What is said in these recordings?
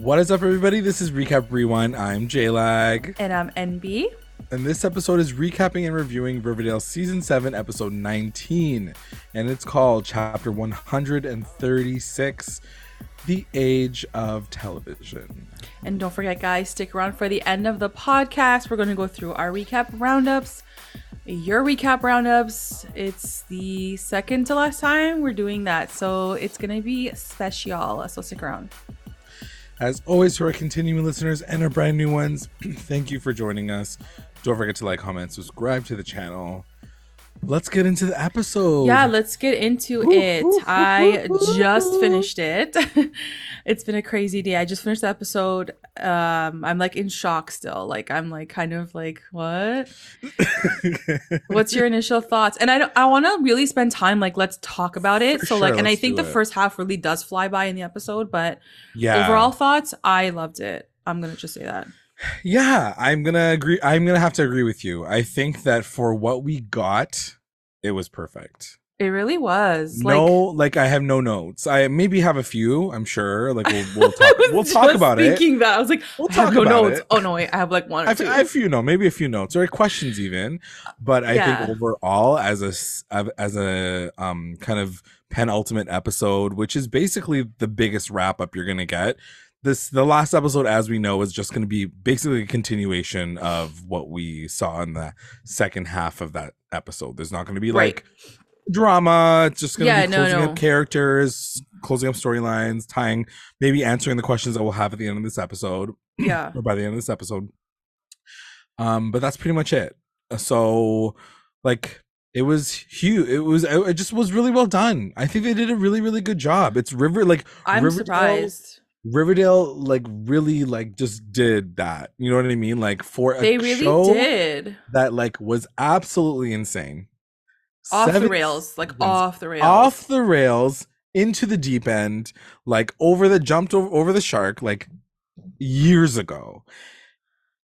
What is up, everybody? This is Recap Rewind. I'm JLag. And I'm NB. And this episode is recapping and reviewing Riverdale Season 7, Episode 19. And it's called Chapter 136 The Age of Television. And don't forget, guys, stick around for the end of the podcast. We're going to go through our recap roundups, your recap roundups. It's the second to last time we're doing that. So it's going to be special. So stick around. As always, to our continuing listeners and our brand new ones, thank you for joining us. Don't forget to like, comment, subscribe to the channel. Let's get into the episode. Yeah, let's get into it. I just finished it. it's been a crazy day. I just finished the episode. Um, I'm like in shock still. Like I'm like kind of like what? What's your initial thoughts? And I don't, I want to really spend time like let's talk about it. For so sure, like, and I think the it. first half really does fly by in the episode, but yeah. overall thoughts, I loved it. I'm gonna just say that. Yeah, I'm gonna agree. I'm gonna have to agree with you. I think that for what we got, it was perfect. It really was. no, like I have no notes. I maybe have a few. I'm sure. Like we'll we'll talk. we'll talk about it. Thinking that I was like, We'll I talk no about notes. it. Oh no, wait, I have like one or I two. have, I have a few no, maybe a few notes or questions even, but I Yeah. think overall as a as a um kind of penultimate episode, which is basically the biggest wrap up you're gonna get. This the last episode, as we know, is just gonna be basically a continuation of what we saw in the second half of that episode. There's not gonna be Right. like drama. It's just gonna Yeah, be no, closing no. up characters, closing up storylines, tying, maybe answering the questions that we'll have at the end of this episode yeah. or by the end of this episode. Um, but that's pretty much it. Uh, So, like, it was huge. It was. It it just was really well done. I think they did a really, really good job. It's River, like I'm Riverdale- surprised. Riverdale, like really, like just did that. You know what I mean? Like for a They really show did. that like was absolutely insane. Off the rails. Like off the rails. off the rails into the deep end, like over the jumped over, over the shark, like years ago.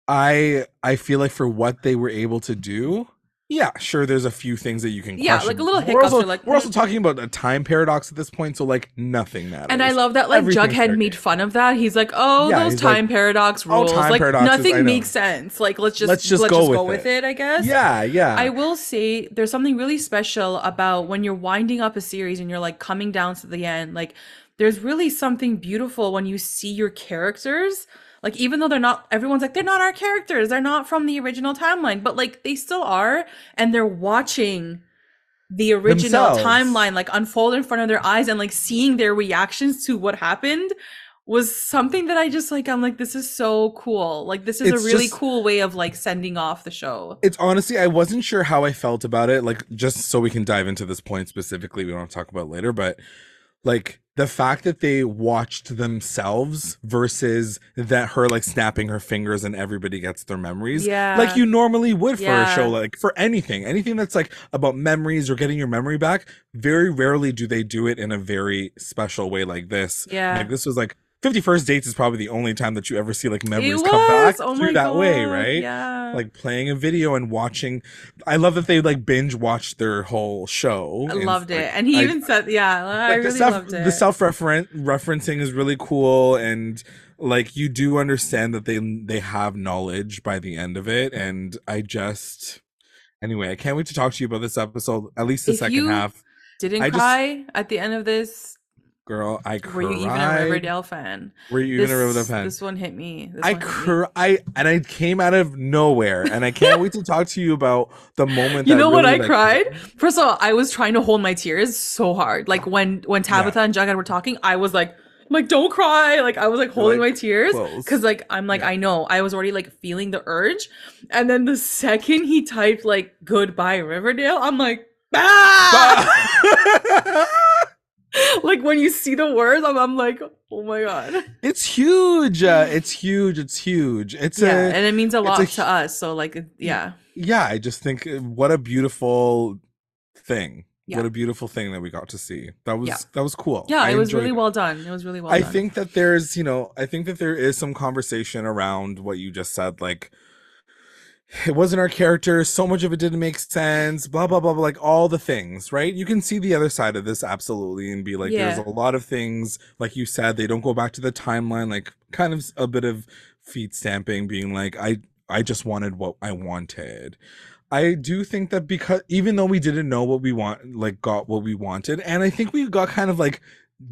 I I feel like for what they were able to do, yeah, sure. There's a few things that you can Yeah, question. like a little We're also, like, we're also mm. talking about a time paradox at this point, so like nothing matters. And I love that like Jughead made fun of that. He's like, "Oh, Yeah, those he's like, time paradox "Oh, rules. time like nothing makes sense. Like let's just Let's just let's go just with go with it." it, I guess." Yeah, yeah. I will say there's something really special about when you're winding up a series and you're like coming down to the end. Like there's really something beautiful when you see your characters. Like even though they're not everyone's like they're not our characters. They're not from the original timeline, but like they still are and they're watching the original Themselves. timeline like unfold in front of their eyes and like seeing their reactions to what happened was something that I just like I'm like this is so cool. Like this is It's a really just- cool way of like sending off the show. it's honestly I wasn't sure how I felt about it. Like just so we can dive into this point specifically, we don't to talk about later, but like the fact that they watched themselves versus that her like snapping her fingers and everybody gets their memories. Yeah. Like you normally would for a show, like for anything. Anything that's like about memories or getting your memory back. Very rarely do they do it in a very special way like this. Yeah. Like this was like 51st dates is probably the only time that you ever see like memories It come back was. Oh through that way, right? Yeah. like playing a video and watching i love that they like binge watched their whole show I and, loved it. And he I- even said, yeah, I really the self loved it. the self referencing is really cool and like you do understand that they they have knowledge by the end of it and i just anyway i can't wait to talk to you about this episode at least the If second you half Didn't I just- cry at the end of this. Girl i cried Were you even a Riverdale fan? were you even a Riverdale fan This one hit me. This I one hit me. cr- I and I came out of nowhere, and I can't wait to talk to you about the moment. You know what really, I like, cried? First of all, I was trying to hold my tears so hard. Like when when Tabitha and Jughead were talking, I was like, I'm like, don't cry. Like I was like holding like, my tears because like I'm like Yeah. I know I was already like feeling the urge, and then the second he typed like goodbye Riverdale, I'm like. Ah! like when you see the words, I'm, I'm like, oh my god. it's huge. Uh, it's huge. It's huge. It's yeah, a and it means a lot a to us. So like, yeah, yeah. I just think uh, what a beautiful thing. Yeah. What a beautiful thing that we got to see. That was Yeah. that was cool. yeah, I it was really it. well done. It was really well I done. think that there's, you know, I think that there is some conversation around what you just said, like it wasn't our character. So much of it didn't make sense. Blah blah blah. blah like all the things, right? You can see the other side of this absolutely, and be like, Yeah. there's a lot of things, like you said, they don't go back to the timeline. Like kind of a bit of feet stamping, being like, I I just wanted what I wanted. I do think that because even though we didn't know what we want, like got what we wanted, and I think we got kind of like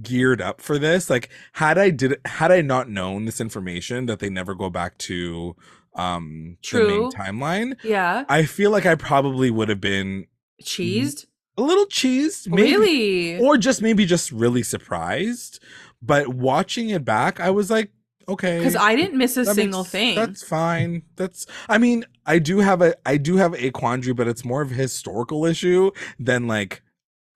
geared up for this. Like had I did had I not known this information that they never go back to um the True. main timeline, Yeah. I feel like I probably would have been Cheesed? a little cheesed, maybe, Really? or just maybe just really surprised. But watching it back, I was like, okay, Because I didn't miss a single makes- thing. That's fine. That's I mean, I do have a I do have a quandary, but it's more of a historical issue than like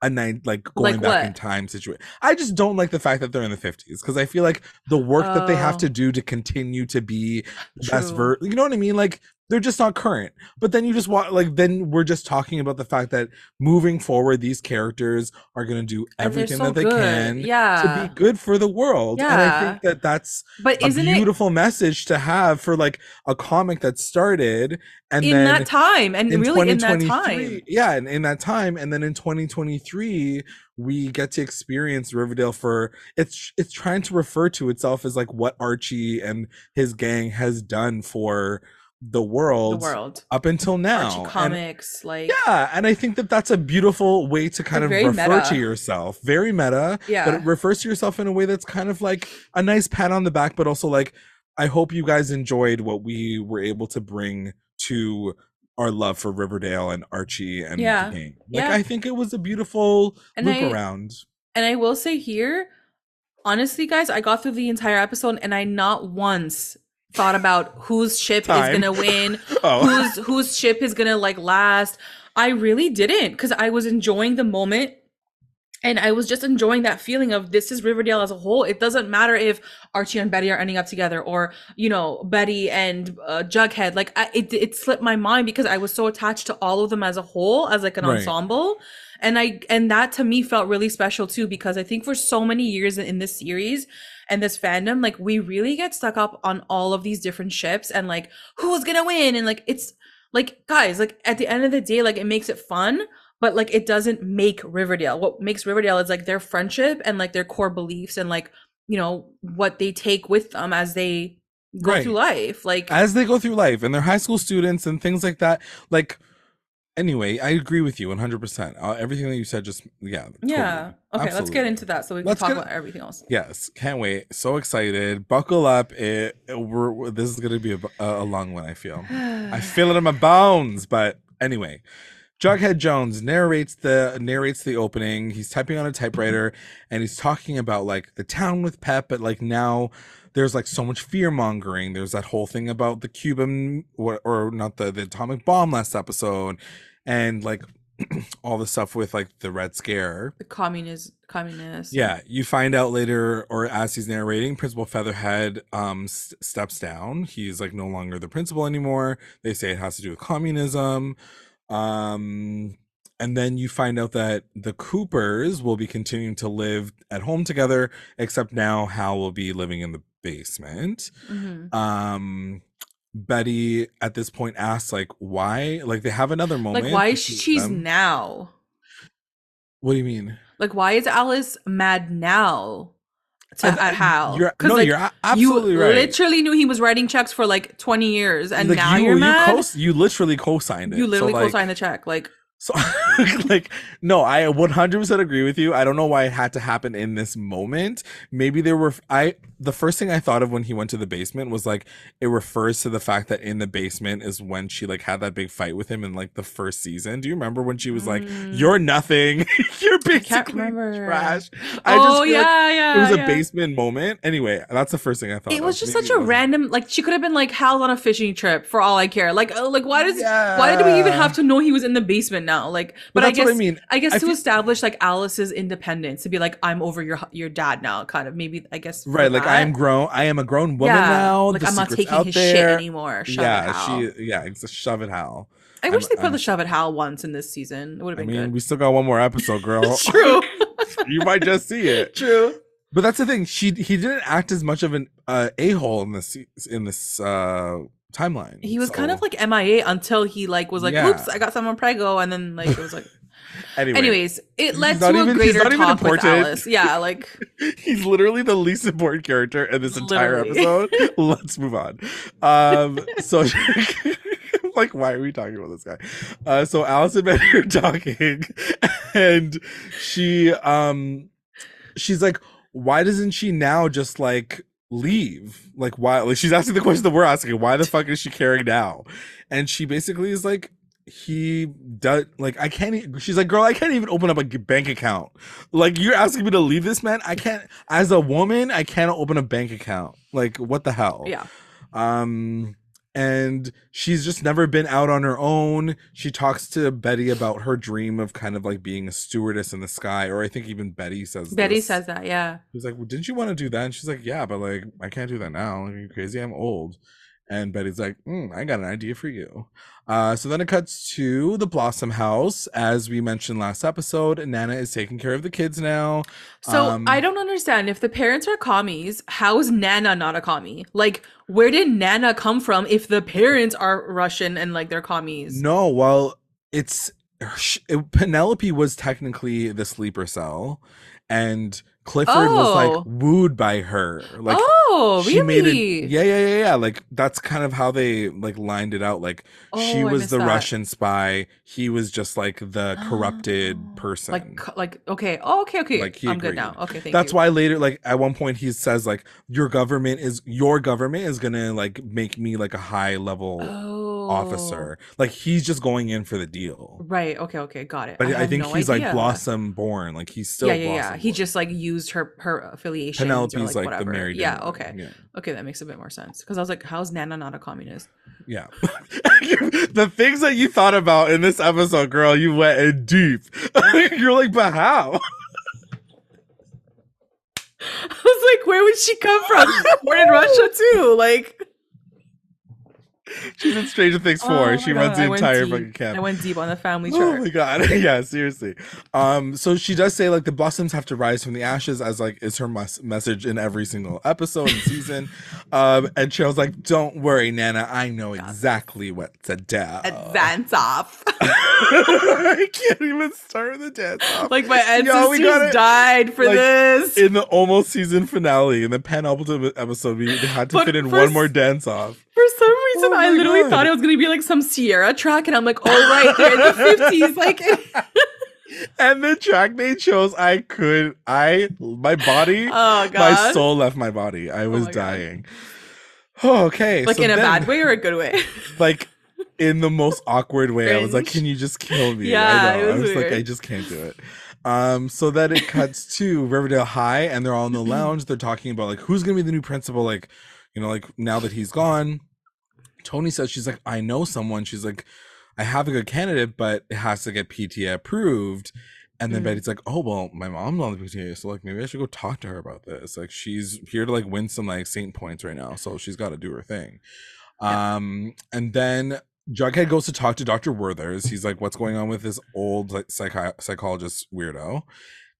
a night like going Like back in time situation. I just don't like the fact that they're in the 50s because I feel like the work that they have Oh. to do to continue to be the best True. ver you know what I mean? Like they're just not current. But then you just want like then we're just talking about the fact that moving forward, these characters are gonna do everything so that they good. can Yeah. to be good for the world. And I think that that's but a isn't it beautiful message to have for like a comic that started and in then that time? And in really in that time. yeah and in that time and then in 2023 we get to experience riverdale for it's it's trying to refer to itself as like what archie and his gang has done for the The world, world. up until now Archie And- comics. like yeah and i think that that's a beautiful way to kind of refer to yourself very meta Yeah, but it refers to yourself in a way that's kind of like a nice pat on the back but also like i hope you guys enjoyed what we were able to bring to our love for riverdale and archie and Yeah. like Yeah. i think it was a beautiful And loop I- around And I will say here, honestly, guys, I got through the entire episode and I not once thought about whose ship Time. is gonna win, oh whose whose ship is gonna like last. I really didn't because I was enjoying the moment and I was just enjoying that feeling of this is Riverdale as a whole. It doesn't matter if Archie and Betty are ending up together or you know Betty and uh, Jughead. Like I, it it slipped my mind because I was so attached to all of them as a whole as like an Right. ensemble. And I and that to me felt really special too because I think for so many years in this series and this fandom like we really get stuck up on all of these different ships and like who's gonna win and like it's like guys like at the end of the day like it makes it fun but like it doesn't make riverdale what makes riverdale is like their friendship and like their core beliefs and like you know what they take with them as they go Right. through life like as they go through life and they're high school students and things like that like anyway i agree with you 100% uh, everything that you said just yeah yeah totally. okay let's get into that so we can Let's talk get- about everything else Yes, can't wait. So excited. Buckle up. It, it- we're, this is going to be a, a, a long one, I feel. I feel it in my bones, but anyway. Jughead Jones narrates the narrates the opening. He's typing on a typewriter and he's talking about like the town with Pep, but like now there's like so much fear mongering. There's that whole thing about the Cuban or, or not the, the atomic bomb last episode and like all the stuff with like the Red Scare. the communist communist Yeah, you find out later, or as he's narrating, Principal Featherhead um s- steps down. He's like no longer the principal anymore. They say it has to do with communism. Um, and then you find out that the Coopers will be continuing to live at home together, except now Hal will be living in the basement. Mhm. Um, Betty at this point asks, like, why? Like, they have another moment. like why is she cheese now What do you mean? like why is alice mad now to, I- at hal You're, no, like, you're absolutely you right. literally knew he was writing checks for like 20 years and Like, now you, you, are you mad co- you literally co-signed it. you So, literally like, co-signed the check like So, like, no, I 100% agree with you. I don't know why it had to happen in this moment. Maybe there were, I, the first thing I thought of when he went to the basement was like, it refers to the fact that in the basement is when she like had that big fight with him in like the first season. Do you remember when she was like, Mm. you're nothing, you're I basically remember. trash. I oh just yeah like yeah it was a basement moment. Anyway, that's the first thing I thought. it was of. just Maybe such a random like she could have been like Hal's on a fishing trip for all I care. Like uh, like why does why did we even have to know he was in the basement now? Like but, But I guess what I mean. I guess I to feel- establish like Alice's independence to be like I'm over your your dad now kind of maybe I guess Right, like I am grown. I am a grown woman yeah, now. like the I'm not taking his there. shit anymore. Shove yeah, it, she. Yeah, it's a shove it, Hal. I wish I'm- they put I'm- the shove it Hal once in this season. It would I have been mean, good. we still got one more episode, girl. True. you might just see it. True. But that's the thing. She he didn't act as much of an uh, a hole in this in this uh timeline. He was kind of like MIA until he like was like, Yeah. "Oops, I got someone prego," and then like it was like. Anyway. Anyways, it He's led not to even- a he's greater not even talk with. Alice. Yeah, like He's literally the least important character in this entire Literally. episode. Let's move on. Um, so, like, why are we talking about this guy? Uh, so Alice and Betty are talking, and she, um, she's like, why doesn't she now just like leave? Like, why? Like, she's asking the question that we're asking. Why the fuck is she caring now? And she basically is like, he does like I can't. e- She's like, girl, I can't even open up a bank account. Like you're asking me to leave this man. I can't. As a woman, I can't open a bank account. Like what the hell? yeah. Um, and she's just never been out on her own. She talks to Betty about her dream of kind of like being a stewardess in the sky, or I think even Betty says. Betty this. says that. Yeah. He's like, well, didn't you want to do that? And she's like, yeah, but like, I can't do that now. Are you crazy? I'm old. And Betty's like, mm, I got an idea for you. Uh, so then it cuts to the Blossom House. As we mentioned last episode, Nana is taking care of the kids now. So Um, I don't understand if the parents are commies. How is Nana not a commie? Like, where did Nana come from if the parents are Russian and like they're commies? No, well, it's it- Penelope was technically the sleeper cell, and Clifford was Oh. like wooed by her. Like, oh, Oh, she really? made it yeah yeah yeah yeah like that's kind of how they like lined it out like oh, she Oh, I was the that. russian spy he was just like the corrupted Oh, person Like, like, okay, oh, okay, okay. Like, he I'm good now. Okay, thank you. that's you. why later like at one point he says like your government is your government is gonna like make me like a high level oh. Oh. officer like he's just going in for the deal Right. Okay. Okay. Got it. but i, had think no he's idea. like blossom born like he's still yeah, yeah, yeah. Blossom He just like used her her affiliation. penelope's like, like, the married Yeah. Okay. yeah Okay, that makes a bit more sense. Because I was like, how's Nana not a communist? Yeah. the things that you thought about in this episode, girl, you went in deep. You're like, but how? I was like, where would she come from? Born in Russia too. Like, She's in Stranger Things 4. Oh she my runs God, the entire fucking camp. I went deep on the family Oh my god. yeah, seriously. Um, so she does say like the blossoms have to rise from the ashes as like is her mes- message in every single episode and season. um, and Cheryl's like, Don't worry, Nana, I know exactly what to do. Advance off. I can't even start the dance off. like my Yo, we ancestors gotta- died for like, this. in the almost season finale, in the penultimate episode, we had to But fit in for one more dance off. For some reason, Oh I literally God. thought it was gonna be like some Ciara track, and I'm like, all right, right, they're in the fifties. Like, And the track they chose, I could, I, my body, oh my soul left my body. I was my God. dying. Oh, okay. like so in a then, bad way or a good way? Like in the most awkward way. I was like, can you just kill me? Yeah, I know. was I was like, I just can't do it. Um, so then it cuts to Riverdale High and they're all in the lounge. They're talking about like who's gonna be the new principal, like, you know, like now that he's gone. Toni says she's like, I know someone. She's like, I have a good candidate, but it has to get PTA approved. And then Mhm. Betty's like, oh well, my mom's on the PTA, so like maybe I should go talk to her about this. Like she's here to like win some like Saint points right now, so she's got to do her thing. Yeah. Um, and then Jughead goes to talk to Dr. Werther's. He's like, what's going on with this old like psychi- psychologist weirdo?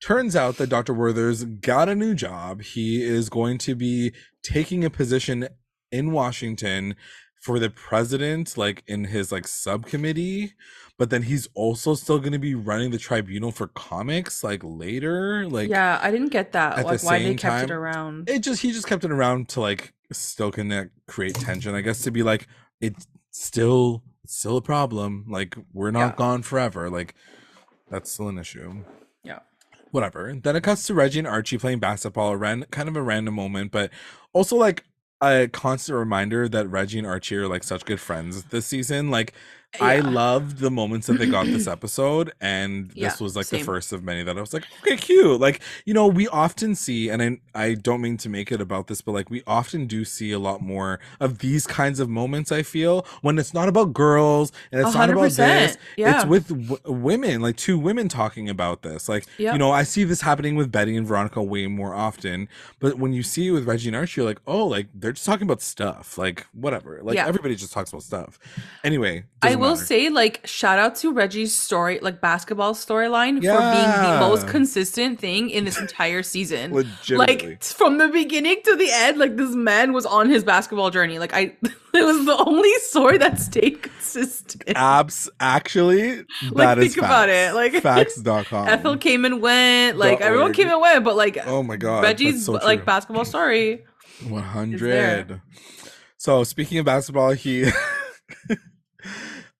Turns out that Dr. Werther's got a new job. He is going to be taking a position in Washington for the president, like in his like subcommittee. But then he's also still going to be running the tribunal for comics like later. Like yeah, I didn't get that. at Like, the why they kept it time- around? it just he just kept it around to like still connect create tension i guess to be like it's still it's still a problem like we're not Yeah. gone forever like that's still an issue. Whatever. Then it cuts to reggie and archie playing basketball a ran- kind of a random moment but also like a constant reminder that reggie and archie are like such good friends this season. Like I loved the moments that they got this episode, and this Yeah, was like same. the first of many that I was like, okay, cute. Like, you know, we often see, and I, I don't mean to make it about this, but like, we often do see a lot more of these kinds of moments. I feel when it's not about girls and it's A not about this. Yeah. it's with w- women, like two women talking about this. Like, you know, I see this happening with Betty and Veronica way more often, but when you see it with Reggie and Archie, you're like, oh, like they're just talking about stuff, like whatever. Like Yeah. everybody just talks about stuff. Anyway, will say, like, shout out to Reggie's story, like basketball storyline, for being the most consistent thing in this entire season. Like from the beginning to the end, like this man was on his basketball journey. Like I, it was the only story that stayed consistent. abs actually Like, that is think about facts. it, like- facts.com Ethel came and went. Like dot everyone org. came and went, but like oh my god Reggie's so like basketball story. 100 so speaking of basketball he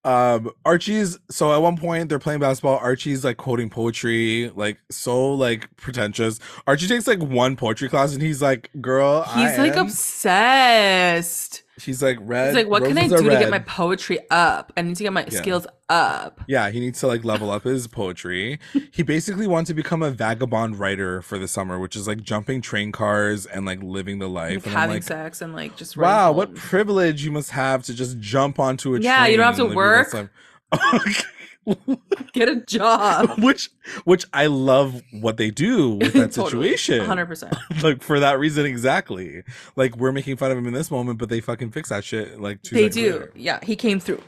um archie's so at one point they're playing basketball archie's like quoting poetry like so like pretentious archie takes like one poetry class and he's like girl He's I like am-" obsessed. she's like red He's like, what can I do to get my poetry up? I need to get my Yeah. skills up. yeah he needs to like level up his poetry he basically wants to become a vagabond writer for the summer which is like jumping train cars and like living the life Like and having like sex and like just writing Wow, what privilege you must have to just jump onto a train Yeah, you don't have to and live your work. get a job. which which I love what they do with that Totally. situation. 100%. like for that reason exactly. Like we're making fun of him in this moment, but they fucking fix that shit like two They do. later. Yeah, he came through.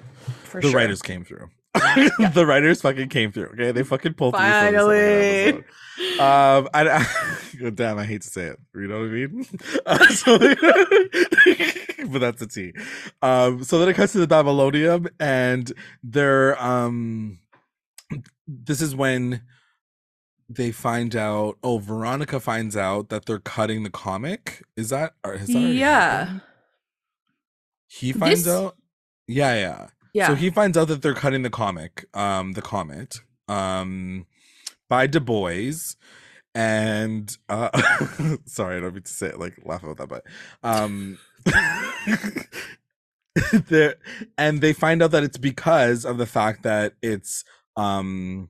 For The sure. writers came through. the writers fucking came through. Okay, they fucking pulled through. Finally. Um, I, I damn, I hate to say it. You know what I mean? Uh, so, but that's a T. Um, so then it cuts to the Babylonium, and they're um, this is when they find out. Oh, Veronica finds out that they're cutting the comic. Is that? Or has that Yeah. happened? He finds This- out. Yeah, yeah. Yeah. So he finds out that they're cutting the comic, um, the comet, um, by Du Bois, and uh, sorry, I don't mean to say it like laugh about that, but um, there, and they find out that it's because of the fact that it's um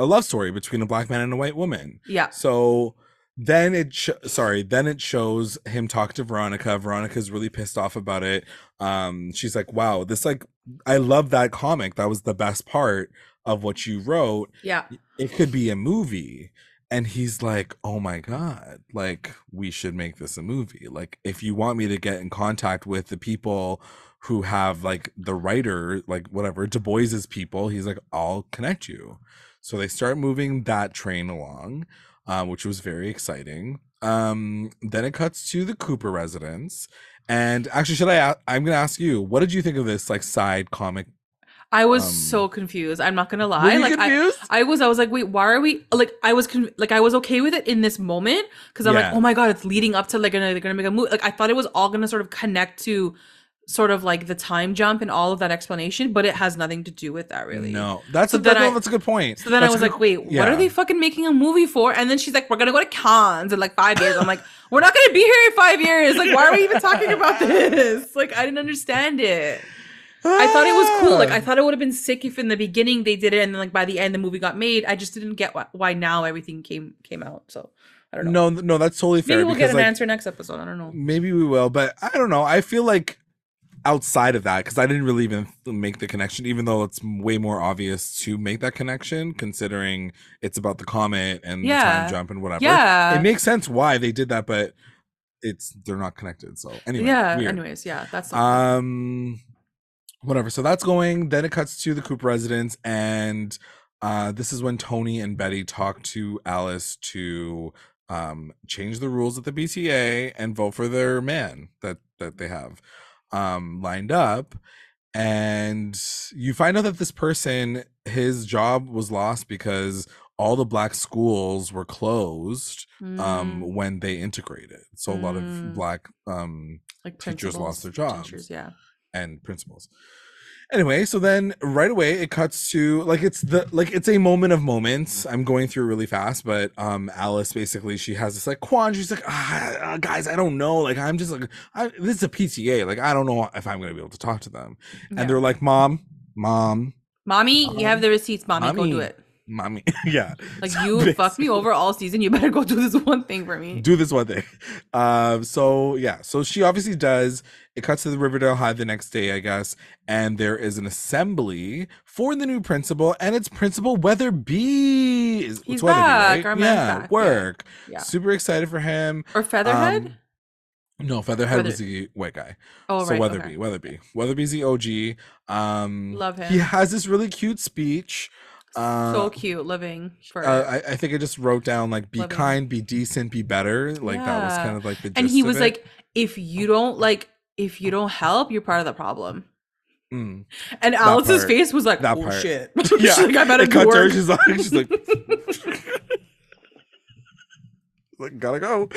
a love story between a black man and a white woman. yeah. So then it sh- sorry, then it shows him talk to Veronica. Veronica's really pissed off about it. Um she's like, "Wow, this like I love that comic. That was the best part of what you wrote. Yeah. It could be a movie." And he's like, "Oh my god, like we should make this a movie. Like if you want me to get in contact with the people who have like the writer, like whatever, Du Bois's people, he's like, I'll connect you. So they start moving that train along, um, which was very exciting. Um, then it cuts to the Cooper residence. And actually, should I? a- I'm gonna ask you, what did you think of this like side comic? I was Um, so confused. I'm not gonna lie. you like I, confused? I was, I was like, wait, why are we like? I was con- like, I was okay with it in this moment because I'm Yeah. like, oh my god, it's leading up to like gonna they're gonna make a movie. Like I thought it was all gonna sort of connect to sort of like the time jump and all of that explanation, but it has nothing to do with that really. no, that's So a, then that- no, I- that's a good point. So then I That's a was good- like, wait, what are they fucking making a movie for? And then she's like, we're gonna go to Cannes in like five years. I'm like, we're not gonna be here in five years. Like, why are we even talking about this? Like, I didn't understand it. I thought it was cool. Like, I thought it would have been sick if in the beginning they did it, and then like by the end the movie got made. I just didn't get why, why now everything came came out. So I don't know. no, no, that's totally fair. Maybe we'll get because, an like, answer next episode. I don't know. Maybe we will, but I don't know. I feel like outside of that, because I didn't really even make the connection, even though it's way more obvious to make that connection, considering it's about the comet and the time jump and whatever. Yeah. it makes sense why they did that, but it's they're not connected. So anyway, yeah. weird. Anyways, yeah, that's. Um, whatever. So that's going. Then it cuts to the Coop residence, and uh, this is when Toni and Betty talk to Alice to um change the rules at the PTA and vote for their man that that they have um lined up. And you find out that this person, his job was lost because all the black schools were closed um Mm, when they integrated. So a lot of Mm. black um like teachers lost their jobs. teachers, yeah. and principals. Anyway, so then right away it cuts to like it's the like it's a moment of moments. I'm going through really fast, but um Alice basically she has this like quandary. She's like, ah, uh, guys, I don't know. Like I'm just like I, this is a PTA. Like I don't know if I'm gonna be able to talk to them. Yeah. And they're like, Mom, Mom, Mommy, you have the receipts. Mommy, go do it. Mommy. yeah. Like So you fucked me over all season. You better go do this one thing for me. do this one thing. Um, so yeah, so she obviously does. It cuts to the Riverdale High the next day, I guess, and there is an assembly for the new principal, and it's Principal Weatherby. Is He's it's Weatherby, back. right? Our yeah, back. Work. Yeah. Super excited for him. Or Featherhead. Um, No, Featherhead was the white guy. Oh, so right. Weatherby, okay. Weatherby, Weatherby's the OG. Um, Love him. He has this really cute speech. Uh, so cute, living for uh, I, I think I just wrote down like be Loving. kind, be decent, be better. Like that was kind of like the. and he was like, if you don't like, if you don't help, you're part of the problem. Mm. And Alice's part. face was like, That oh part. shit. yeah, she's like, I better cut her, work. She's like, she's like, like, gotta go.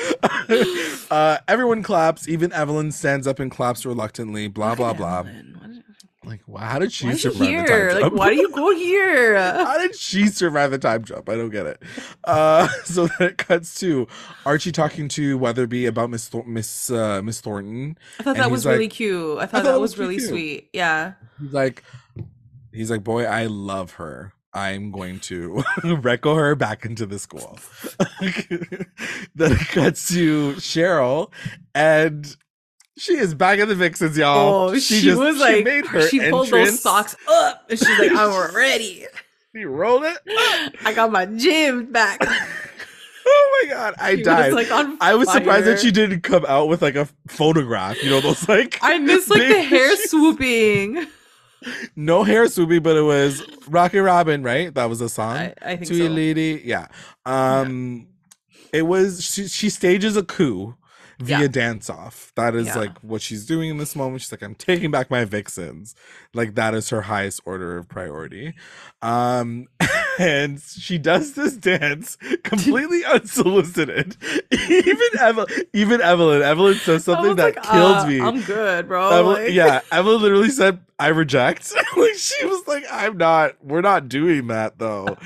uh, everyone claps. Even Evelyn stands up and claps reluctantly. Blah Look blah blah. Evelyn. Like, wow, how did she Why survive the here? time Like, jump? why do you go here? How did she survive the time jump? I don't get it. Uh, so then it cuts to Archie talking to Weatherby about Miss Thor- Miss uh, Miss Thornton. I thought that was really cute. I thought thought that was was really cute. sweet. Yeah. He's like, he's like, boy, I love her. I'm going to reco her back into the school. then it cuts to Cheryl, and she is back in the Vixens, y'all. Oh, she, was like, she pulled those entrance. socks up, and she's like, I'm ready. She rolled it. I got my gym back. Oh my god, I She was, died. like, on I was surprised that she didn't come out with like a photograph. You know those like I miss like the hair swooping. no hair swoopy, but it was Rockin' Robin, right? That was a song. I, I think Sweet so. lady, yeah. Um, it was she. She stages a coup via Yeah. dance off. That is Yeah. like what she's doing in this moment. She's like, I'm taking back my vixens. Like that is her highest order of priority. Um, and she does this dance completely unsolicited. even Evelyn, even Evelyn, Evelyn says something that like, kills uh, me. I'm good, bro. Evelyn- Like- yeah, Evelyn literally said, "I reject." like she was like, "I'm not. We're not doing that though."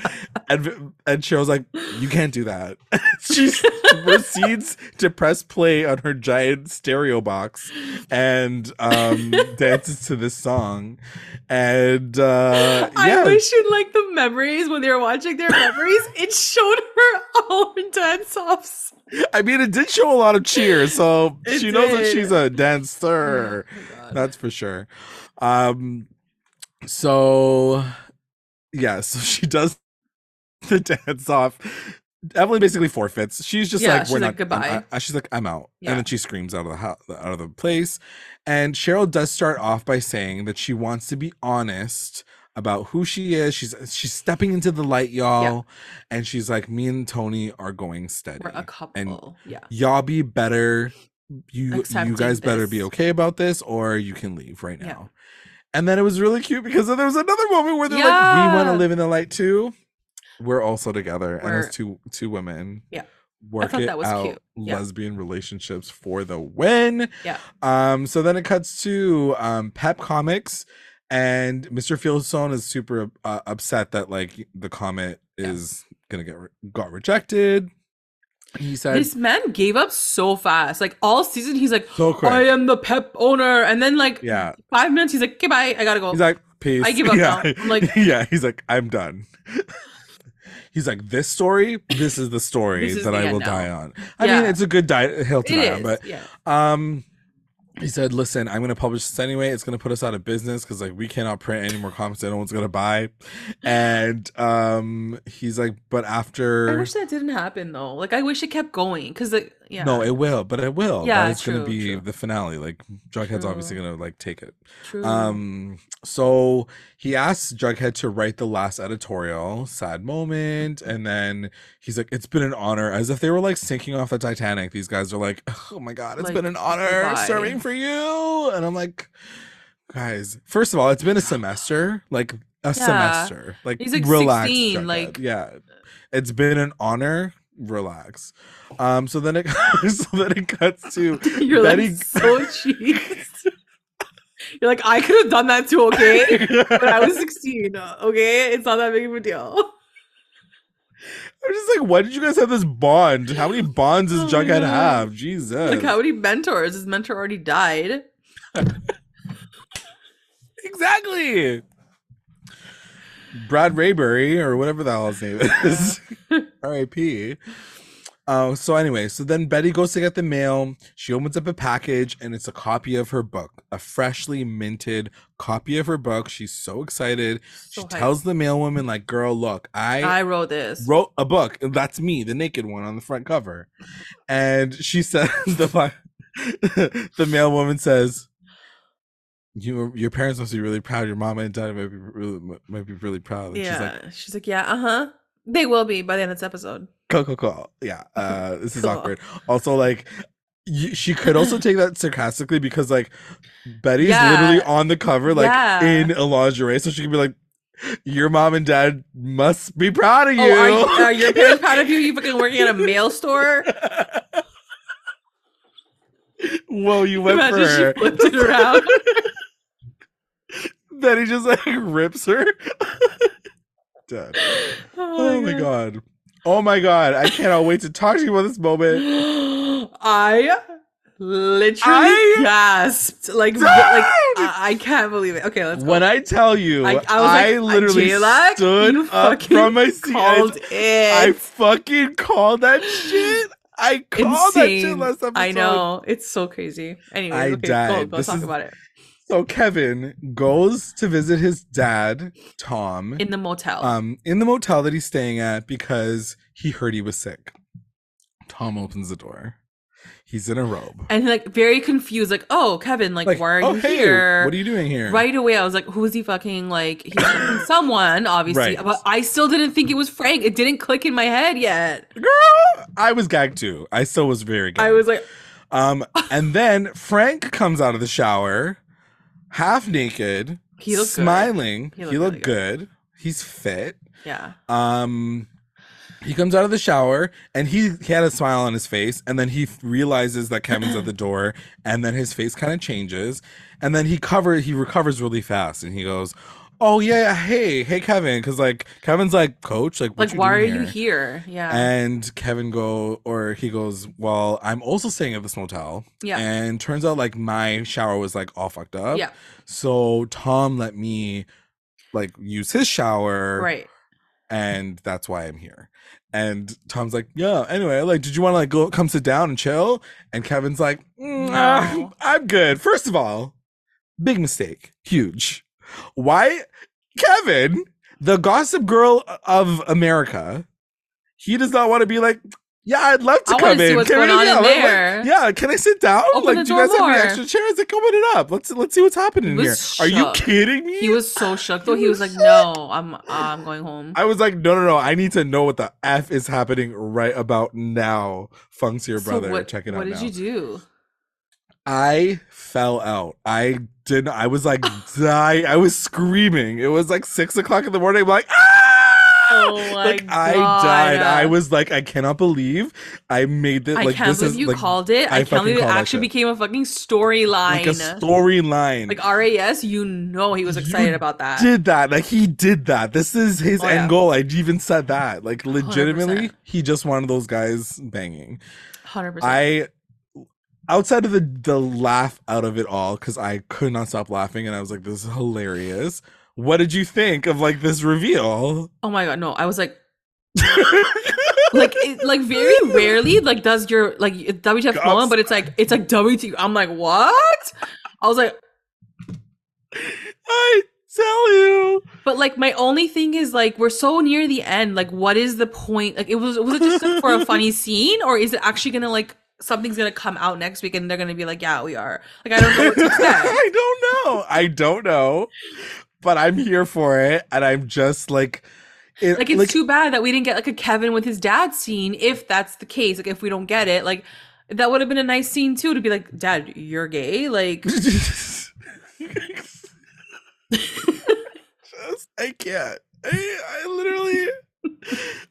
and and Cheryl's like, "You can't do that." she proceeds to press play on her giant stereo box and um, dances to this song. And uh, I yeah, wish in like the memories when they were watching their memories, it showed her all her dance offs. I mean, it did show a lot of cheers, so It she knows that she's a dancer. That's for sure. Um, so yeah, so she does the dance off. Evelyn basically forfeits. She's just Yeah, like, she's "We're like, not." "Goodbye." I- she's like, "I'm out," Yeah. and then she screams out of the house, out of the place. And Cheryl does start off by saying that she wants to be honest about who she is. She's she's stepping into the light, y'all, and she's like, "Me and Toni are going steady. We're a couple. yeah. Y'all be better. You you Accepting guys better be okay about this, or you can leave right Yeah. now." And then it was really cute because then there was another moment where they're like, "We want to live in the light too." We're also together, and We're- as two two women, Yeah. work thought it that was out. cute. Yeah. Lesbian relationships for the win. Yeah. Um. So then it cuts to um Pep Comics, and Mr. Fieldstone is super uh, upset that like the comet Yeah. is gonna get re- got rejected. He said This man gave up so fast. Like all season, he's like, so quick. I am the pep owner. And then like yeah. five minutes, he's like, okay, bye. I gotta go. He's like, peace. I give up yeah. now. I'm like- yeah. He's like, I'm done. He's like, this story, this is the story is that the I will now. die on. I mean, it's a good die- hill to it die on, but yeah. um, he said, "Listen, I'm going to publish this anyway. It's going to put us out of business because like we cannot print any more comics that no one's going to buy." And um, he's like, "But after," I wish that didn't happen though. Like I wish it kept going because like yeah. no, it will, but it will. Yeah, that is going to be true. the finale. Like Jughead's obviously going to like take it." True. Um, so he asks Jughead to write the last editorial, sad moment, and then he's like, "It's been an honor," as if they were like sinking off the Titanic. These guys are like, "Oh my god, it's Like, been an honor serving for you," and I'm like, "Guys, first of all, it's been a semester, like a semester, like He's, like, relax, 16, Jughead. like- yeah, it's been an honor." Relax. Um. So then it so then it cuts to You're Betty- like so cheese. You're like, I could have done that too, okay? But I was 16, okay? It's not that big of a deal. I'm just like, why did you guys have this bond? How many bonds does Oh Jughead have? Jesus. Like, how many mentors? His mentor already died. exactly. Brad Rayberry or whatever the hell his name is. R.I.P. Uh, so anyway, so then Betty goes to get the mail. She opens up a package and it's a copy of her book, a freshly minted copy of her book. She's so excited. So she hyped. tells the mailwoman, like, girl, look, I I wrote this. wrote a book. and That's me, the naked one on the front cover. And she says the the male woman says, "You, your parents must be really proud. Your mama and dad might be really, might be really proud." And yeah. she's like, She's like, yeah, uh huh. They will be by the end of this episode. "Cool, cool, cool." Yeah, uh, this is Cool. awkward. Also, like, y- she could also take that sarcastically because like Betty's Yeah. literally on the cover, like Yeah. in a lingerie, so she could be like. Your mom and dad must be proud of you. Oh, are, you, are your parents proud of you? You fucking working at a mail store? Whoa, you went Imagine for her. she flipped it around. he just like rips her. Dead. Oh my oh god. Oh my god. I cannot wait to talk to you about this moment. I literally I gasped. Like, died! like I, I can't believe it. Okay, let's go. When I tell you, I- I, I was like, uh, literally Jayla, stood up from my seat. called it. I fucking called that shit. I called that shit last episode. I know. It's so crazy. Anyway, I okay, go, died. go This talk is- about it. So Kevin goes to visit his dad, Tom, In the motel. um, in the motel that he's staying at because he heard he was sick. Tom opens the door. He's in a robe. and like very confused, like, oh, Kevin, like, why are "Oh, you hey, here? What are you doing here? Right away, I was like, who is he fucking like? He's fucking someone, obviously. Right. But I still didn't think it was Frank. It didn't click in my head yet. Girl, I was gagged too. I still was very gagged. I was like, um, and then Frank comes out of the shower, half naked, He looked smiling. He He looked looked, really good. He's fit. yeah. Um, he comes out of the shower and he, he had a smile on his face, and then he f- realizes that Kevin's at the door, and then his face kind of changes, and then he cover he recovers really fast, and he goes, "Oh yeah, hey, hey Kevin," because like Kevin's like, "Coach, like, Like, why are doing you here?" here? Yeah. And Kevin go or he goes, Well, I'm also staying at this motel. Yeah. And turns out like my shower was like all fucked up. yeah. So Tom let me like use his shower. Right. And that's why I'm here. And Tom's like, Yeah, anyway, like, did you want to like go come sit down and chill? And Kevin's like, "Mm, No. I'm good. First of all, big mistake. Huge. Why Kevin, the gossip girl of America, he does not want to be like, yeah, I'd love to I come see in. what's Can going I- on yeah, in like- like, there. yeah, can I sit down? Open like, the do you guys door have any more. extra chairs? Like, open it up. Let's let's see what's happening He here. was Are you kidding me? He was so shook though. He was like, no, I'm I'm going home. I was like, no, no, no. I need to know what the f is happening right about now. Funk's your So brother. what, Check it what out did now. you do? I fell out. I didn't. I was like, die. I was screaming. It was like six o'clock in the morning. I'm like, ah! Oh like I died. I was like, I cannot believe I made this. I like can't this believe is you like, called it. I I, can't believe it actually became a fucking storyline. like a storyline. Like RAS, you know he was You excited about that. did that. Like he did that. This is his Oh, end yeah. goal. I even said that. Like legitimately, 100%. he just wanted those guys banging. Hundred percent. I outside of the the laugh out of it all because I could not stop laughing and I was like, this is hilarious. What did you think of like this reveal? Oh my god, no! I was like, like, it, like very rarely, like does your like WTF moment, but it's like it's like WT. I'm like, what? I was like, I tell you. but like my only thing is like we're so near the end. Like, what is the point? Like, it was was it just for a funny scene, or is it actually gonna like something's gonna come out next week and they're gonna be like, yeah, we are. Like, I don't know what to expect. I don't know. I don't know. But I'm here for it. And I'm just like it, like it's too bad that we didn't get like a Kevin with his dad scene if that's the case like if we don't get it like that would have been a nice scene too to be like dad you're gay like just, I can't. I, I literally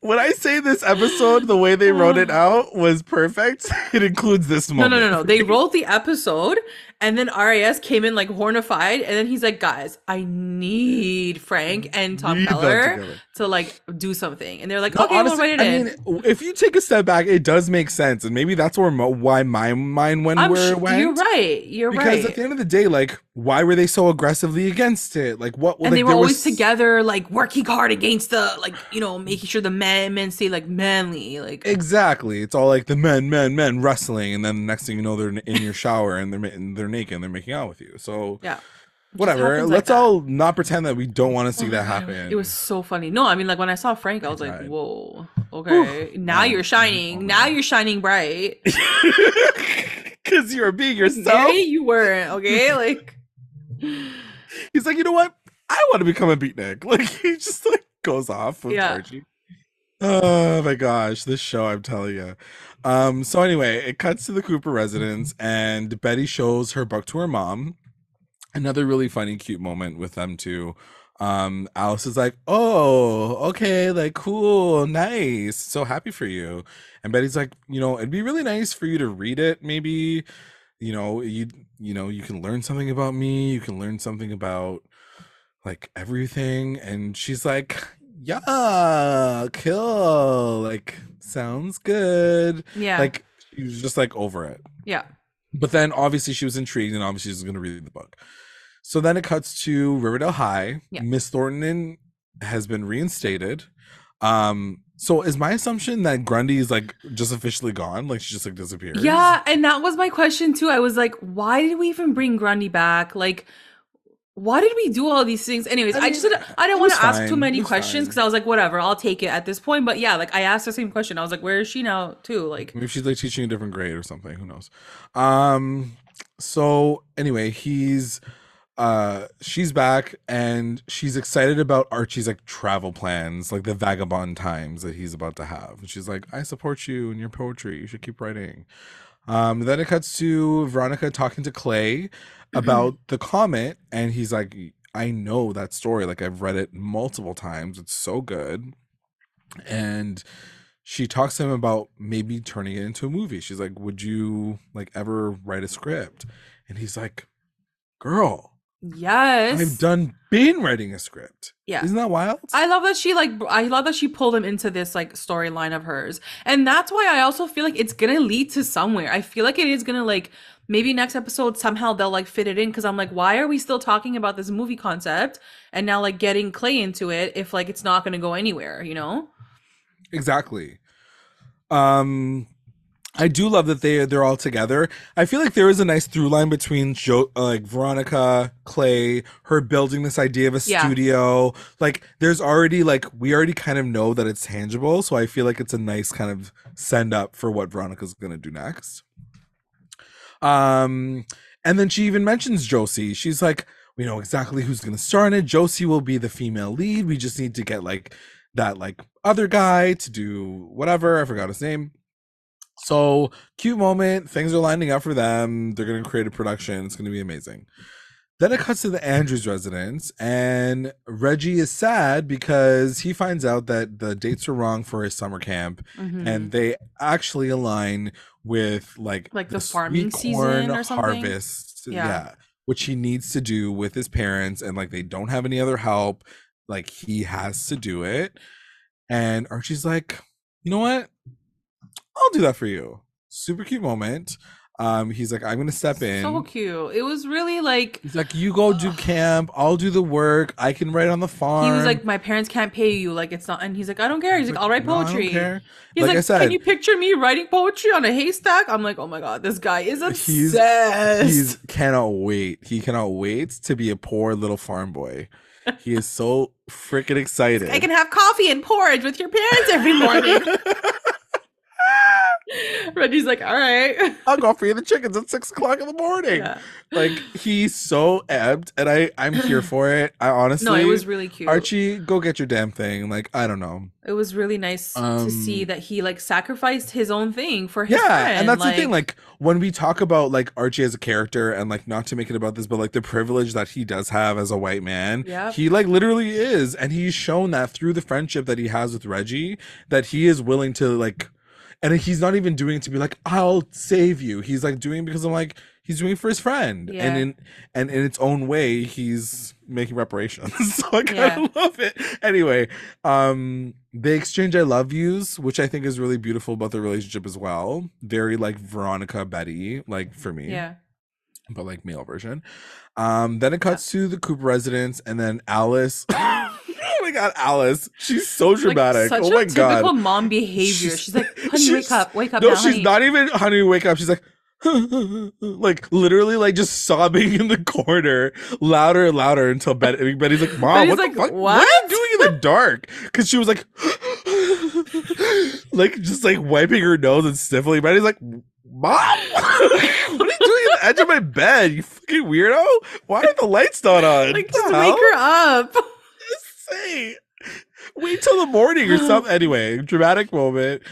when I say this episode, the way they wrote it oh. out was perfect. It includes this moment. no no no no they wrote the episode and then RAS came in like hornified and then he's like guys I need Frank and Tom Keller to like do something and they're like No, okay honestly, we'll write it I in mean, if you take a step back, it does make sense, and maybe that's where mo- why my mind went I'm where sh- it went. you're right you're because right Because at the end of the day, like, why were they so aggressively against it? Like, what? and like, they were always was- together like working hard against the like you know making sure the men men stay like manly like Exactly. It's all like the men, men, men wrestling, and then the next thing you know, they're in- in your shower and they're and they're naked and they're making out with you. So yeah whatever. Let's that. all not pretend that we don't want to see Oh that God, happen. It was so funny. No, I mean, like when I saw Frank, I was like, "Whoa, okay, now you're shining. Oh, now you're shining bright." because you were being yourself. Gary, you weren't okay. Like, He's like, you know what? I want to become a beatnik. Like he just like goes off with Yeah. Oh my gosh, this show, I'm telling you. Um, so anyway, it cuts to the Cooper residence and Betty shows her book to her mom. Another really funny, cute moment with them too. Um, Alice is like, Oh, okay, like cool, nice, so happy for you. And Betty's like, you know, it'd be really nice for you to read it, maybe. You know, you you know, you can learn something about me, you can learn something about like everything and she's like yeah cool like sounds good yeah, like she was just like over it yeah, but then obviously she was intrigued and obviously she's going to read the book so then it cuts to riverdale high Yeah. miss thornton has been reinstated um so is my assumption that grundy is like just officially gone like she just like disappeared? yeah. And that was my question too. I was like, why did we even bring Grundy back? Like, why did we do all these things? Anyways, I I, just didn't, I it didn't want to ask too many questions because I was like, whatever, I'll take it at this point. But yeah, like I asked the same question. I was like, where is she now too? Like, Maybe she's like teaching a different grade or something. Who knows? Um. So anyway, he's uh she's back and she's excited about Archie's like travel plans, like the vagabond times that he's about to have. And she's like, I support you and your poetry. You should keep writing. Um, then it cuts to Veronica talking to Clay about the comet, and he's like, I know that story. Like I've read it multiple times. It's so good. And she talks to him about maybe turning it into a movie. She's like, Would you like ever write a script? And he's like, Girl, yes, I've done been writing a script. Yeah. Isn't that wild? I love that she like I love that she pulled him into this like storyline of hers. And that's why I also feel like it's to lead to somewhere. I feel like it is to like maybe next episode somehow they'll like fit it in cuz I'm like why are we still talking about this movie concept and now like getting Clay into it if like it's not going to go anywhere, you know? exactly. Um I do love that they they're all together. I feel like there is a nice through line between jo- uh, like Veronica, Clay, her building this idea of a Yeah. studio. Like there's already like we already kind of know that it's tangible, so I feel like it's a nice kind of send up for what Veronica's going to do next. Um and then she even mentions Josie. She's like, we know exactly who's going to star in it. Josie will be the female lead. We just need to get like that like other guy to do whatever. I forgot his name. So cute moment. Things are lining up for them. They're gonna create a production. It's gonna be amazing. Then it cuts to the Andrews residence, and Reggie is sad because he finds out that the dates are wrong for his summer camp, Mhm. and they actually align with like Like the farming sweet season or something? harvest. Yeah. yeah, which he needs to do with his parents, and like they don't have any other help. Like he has to do it, and Archie's like, you know what? I'll do that for you. Super cute moment. Um, he's like, I'm gonna step in. so cute. It was really like He's like, you go do camp. I'll do the work. I can write on the farm. he was like, my parents can't pay you. Like it's not, and he's like, I don't care. He's like, I'll write "No, I don't poetry. care." He's Like like, said- can you picture me writing poetry on a haystack? I'm like, oh my god, this guy is He's- obsessed. He's cannot wait. He cannot wait to be a poor little farm boy. He is so freaking excited. I can have coffee and porridge with your parents every morning. Reggie's like, all right. I'll go feed the chickens at six o'clock in the morning. Yeah. Like he's so ebbed, and I I'm here for it. I honestly, No, it was really cute. Archie, go get your damn thing. Like I don't know. It was really nice to see Um, that he like sacrificed his own thing for his yeah friend. and that's the thing like when we talk about like archie as a character and like not to make it about this but like the privilege that he does have as a white man Yep. he like literally is and he's shown that through the friendship that he has with reggie that he is willing to like and he's not even doing it to be like i'll save you. He's like doing it because i'm like he's doing it for his friend. Yeah. and in and in its own way he's making reparations. So i kind Yeah. of love it. Anyway um they exchange i love yous which i think is really beautiful about the relationship as well. Very like veronica betty like for me yeah. but like male version. Um then it cuts to the cooper residence and then alice god alice she's so Like, dramatic such oh a my typical god mom behavior. She's- She's, like, honey, she's- wake up, wake up no now, she's honey. not even honey wake up she's like like literally like just sobbing in the corner louder and louder until Betty, Betty's like mom Betty's what like, the fuck what? are you doing in the dark because she was like like just like wiping her nose and sniffling Betty's like Mom, what are you doing at the edge of my bed? You fucking weirdo! Why are the lights not on? like just wake her up. Say, wait till the morning or something. Anyway, dramatic moment.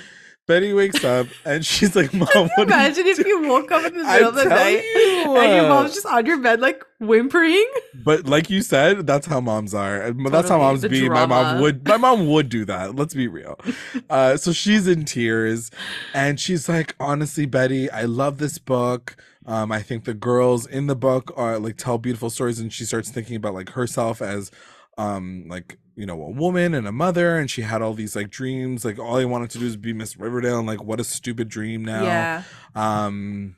Betty wakes up and she's like, "Mom, are you Imagine if you woke up in the middle of the night you, and your mom's just on your bed like whimpering. But like you said, that's how moms are. And That's how moms be. My mom would. My mom would do that. Let's be real. Uh, so she's in tears, and she's like, "Honestly, Betty, I love this book. Um, I think the girls in the book are like tell beautiful stories." And she starts thinking about like herself as, um, like you know, a woman and a mother, and she had all these like dreams. Like all I wanted to do is be Miss Riverdale, and like what a stupid dream now. Yeah. Um,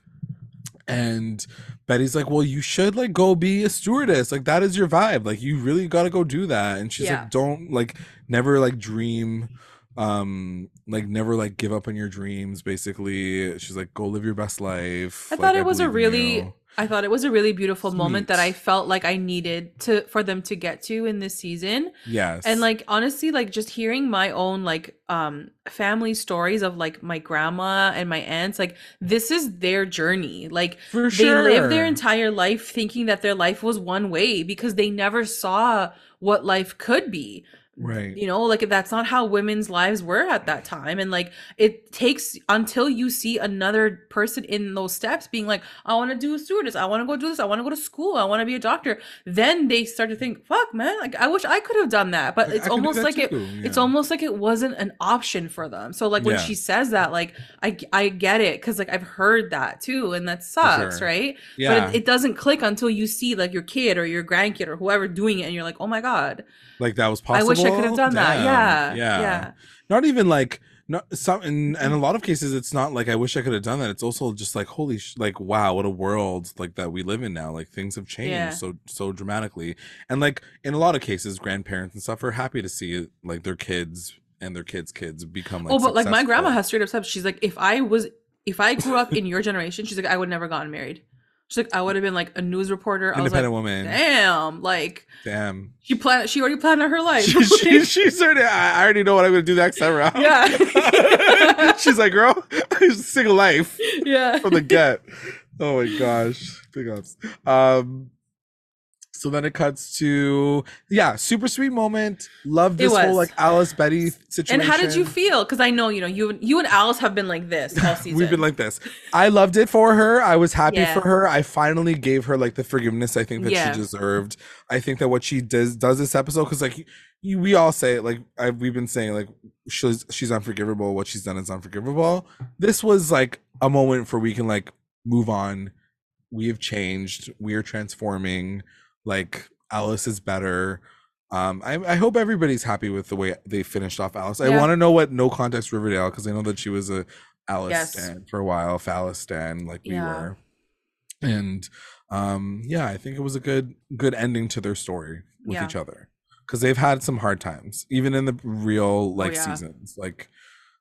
and Betty's like, well, you should like go be a stewardess. Like that is your vibe. Like you really got to go do that. And she's Yeah. like, don't like never like dream, um, like never like give up on your dreams. Basically, she's like, go live your best life. I Like, thought it was a really you." I thought it was a really beautiful moment that I felt like I needed to for them to get to in this season. yes, And like honestly, like just hearing my own like um family stories of like my grandma and my aunts, like this is their journey. Like for they sure, live their entire life thinking that their life was one way because they never saw what life could be. Right. You know, like that's not how women's lives were at that time. And like it takes until you see another person in those steps being like, I want to do a stewardess, I want to go do this, I want to go to school, I want to be a doctor. Then they start to think, fuck, man, like I wish I could have done that. But I- it's I could do almost like it too, it's almost like it wasn't an option for them. So like when Yeah. she says that, like I I get it because like I've heard that too, and that sucks, sure. right? Yeah, But it, it doesn't click until you see like your kid or your grandkid or whoever doing it, and you're like, oh my god, like that was possible. I could have done that. Yeah, yeah, yeah. not even like not some in, in a lot of cases it's not like i wish i could have done that it's also just like holy sh- like wow what a world like that we live in now like things have changed Yeah. so so dramatically and like in a lot of cases grandparents and stuff are happy to see like their kids and their kids kids become like oh, but like my grandma has straight up said she's like, if I was, if I grew up in your generation, she's like, I would never gotten married. She's like, I would have been like a news reporter. I was like, independent woman damn, like damn she planned, she already planned out her life. she, she, she's already I I already know what i'm gonna do next time around Yeah. she's like girl single life yeah. from the get. Oh my gosh, big ups. Um, so then it cuts to yeah, super sweet moment. Love this whole like Alice Betty situation. And how did you feel? Because I know you know you you and Alice have been like this all season. We've been like this. I loved it for her. I was happy Yeah. for her. I finally gave her like the forgiveness I think that Yeah. she deserved. I think that what she does does this episode because like you, we all say it, like I, we've been saying like she's she's unforgivable. What she's done is unforgivable. This was like a moment for we can like move on. We have changed. We are transforming. Like Alice is better. Um, I, I hope everybody's happy with the way they finished off Alice. I want to know what No Context Riverdale because I know that she was a Alice Yes. stan for a while, Falice stan like we Yeah. were, and um, yeah, I think it was a good good ending to their story with Yeah. each other because they've had some hard times, even in the real like Oh, yeah. seasons. Like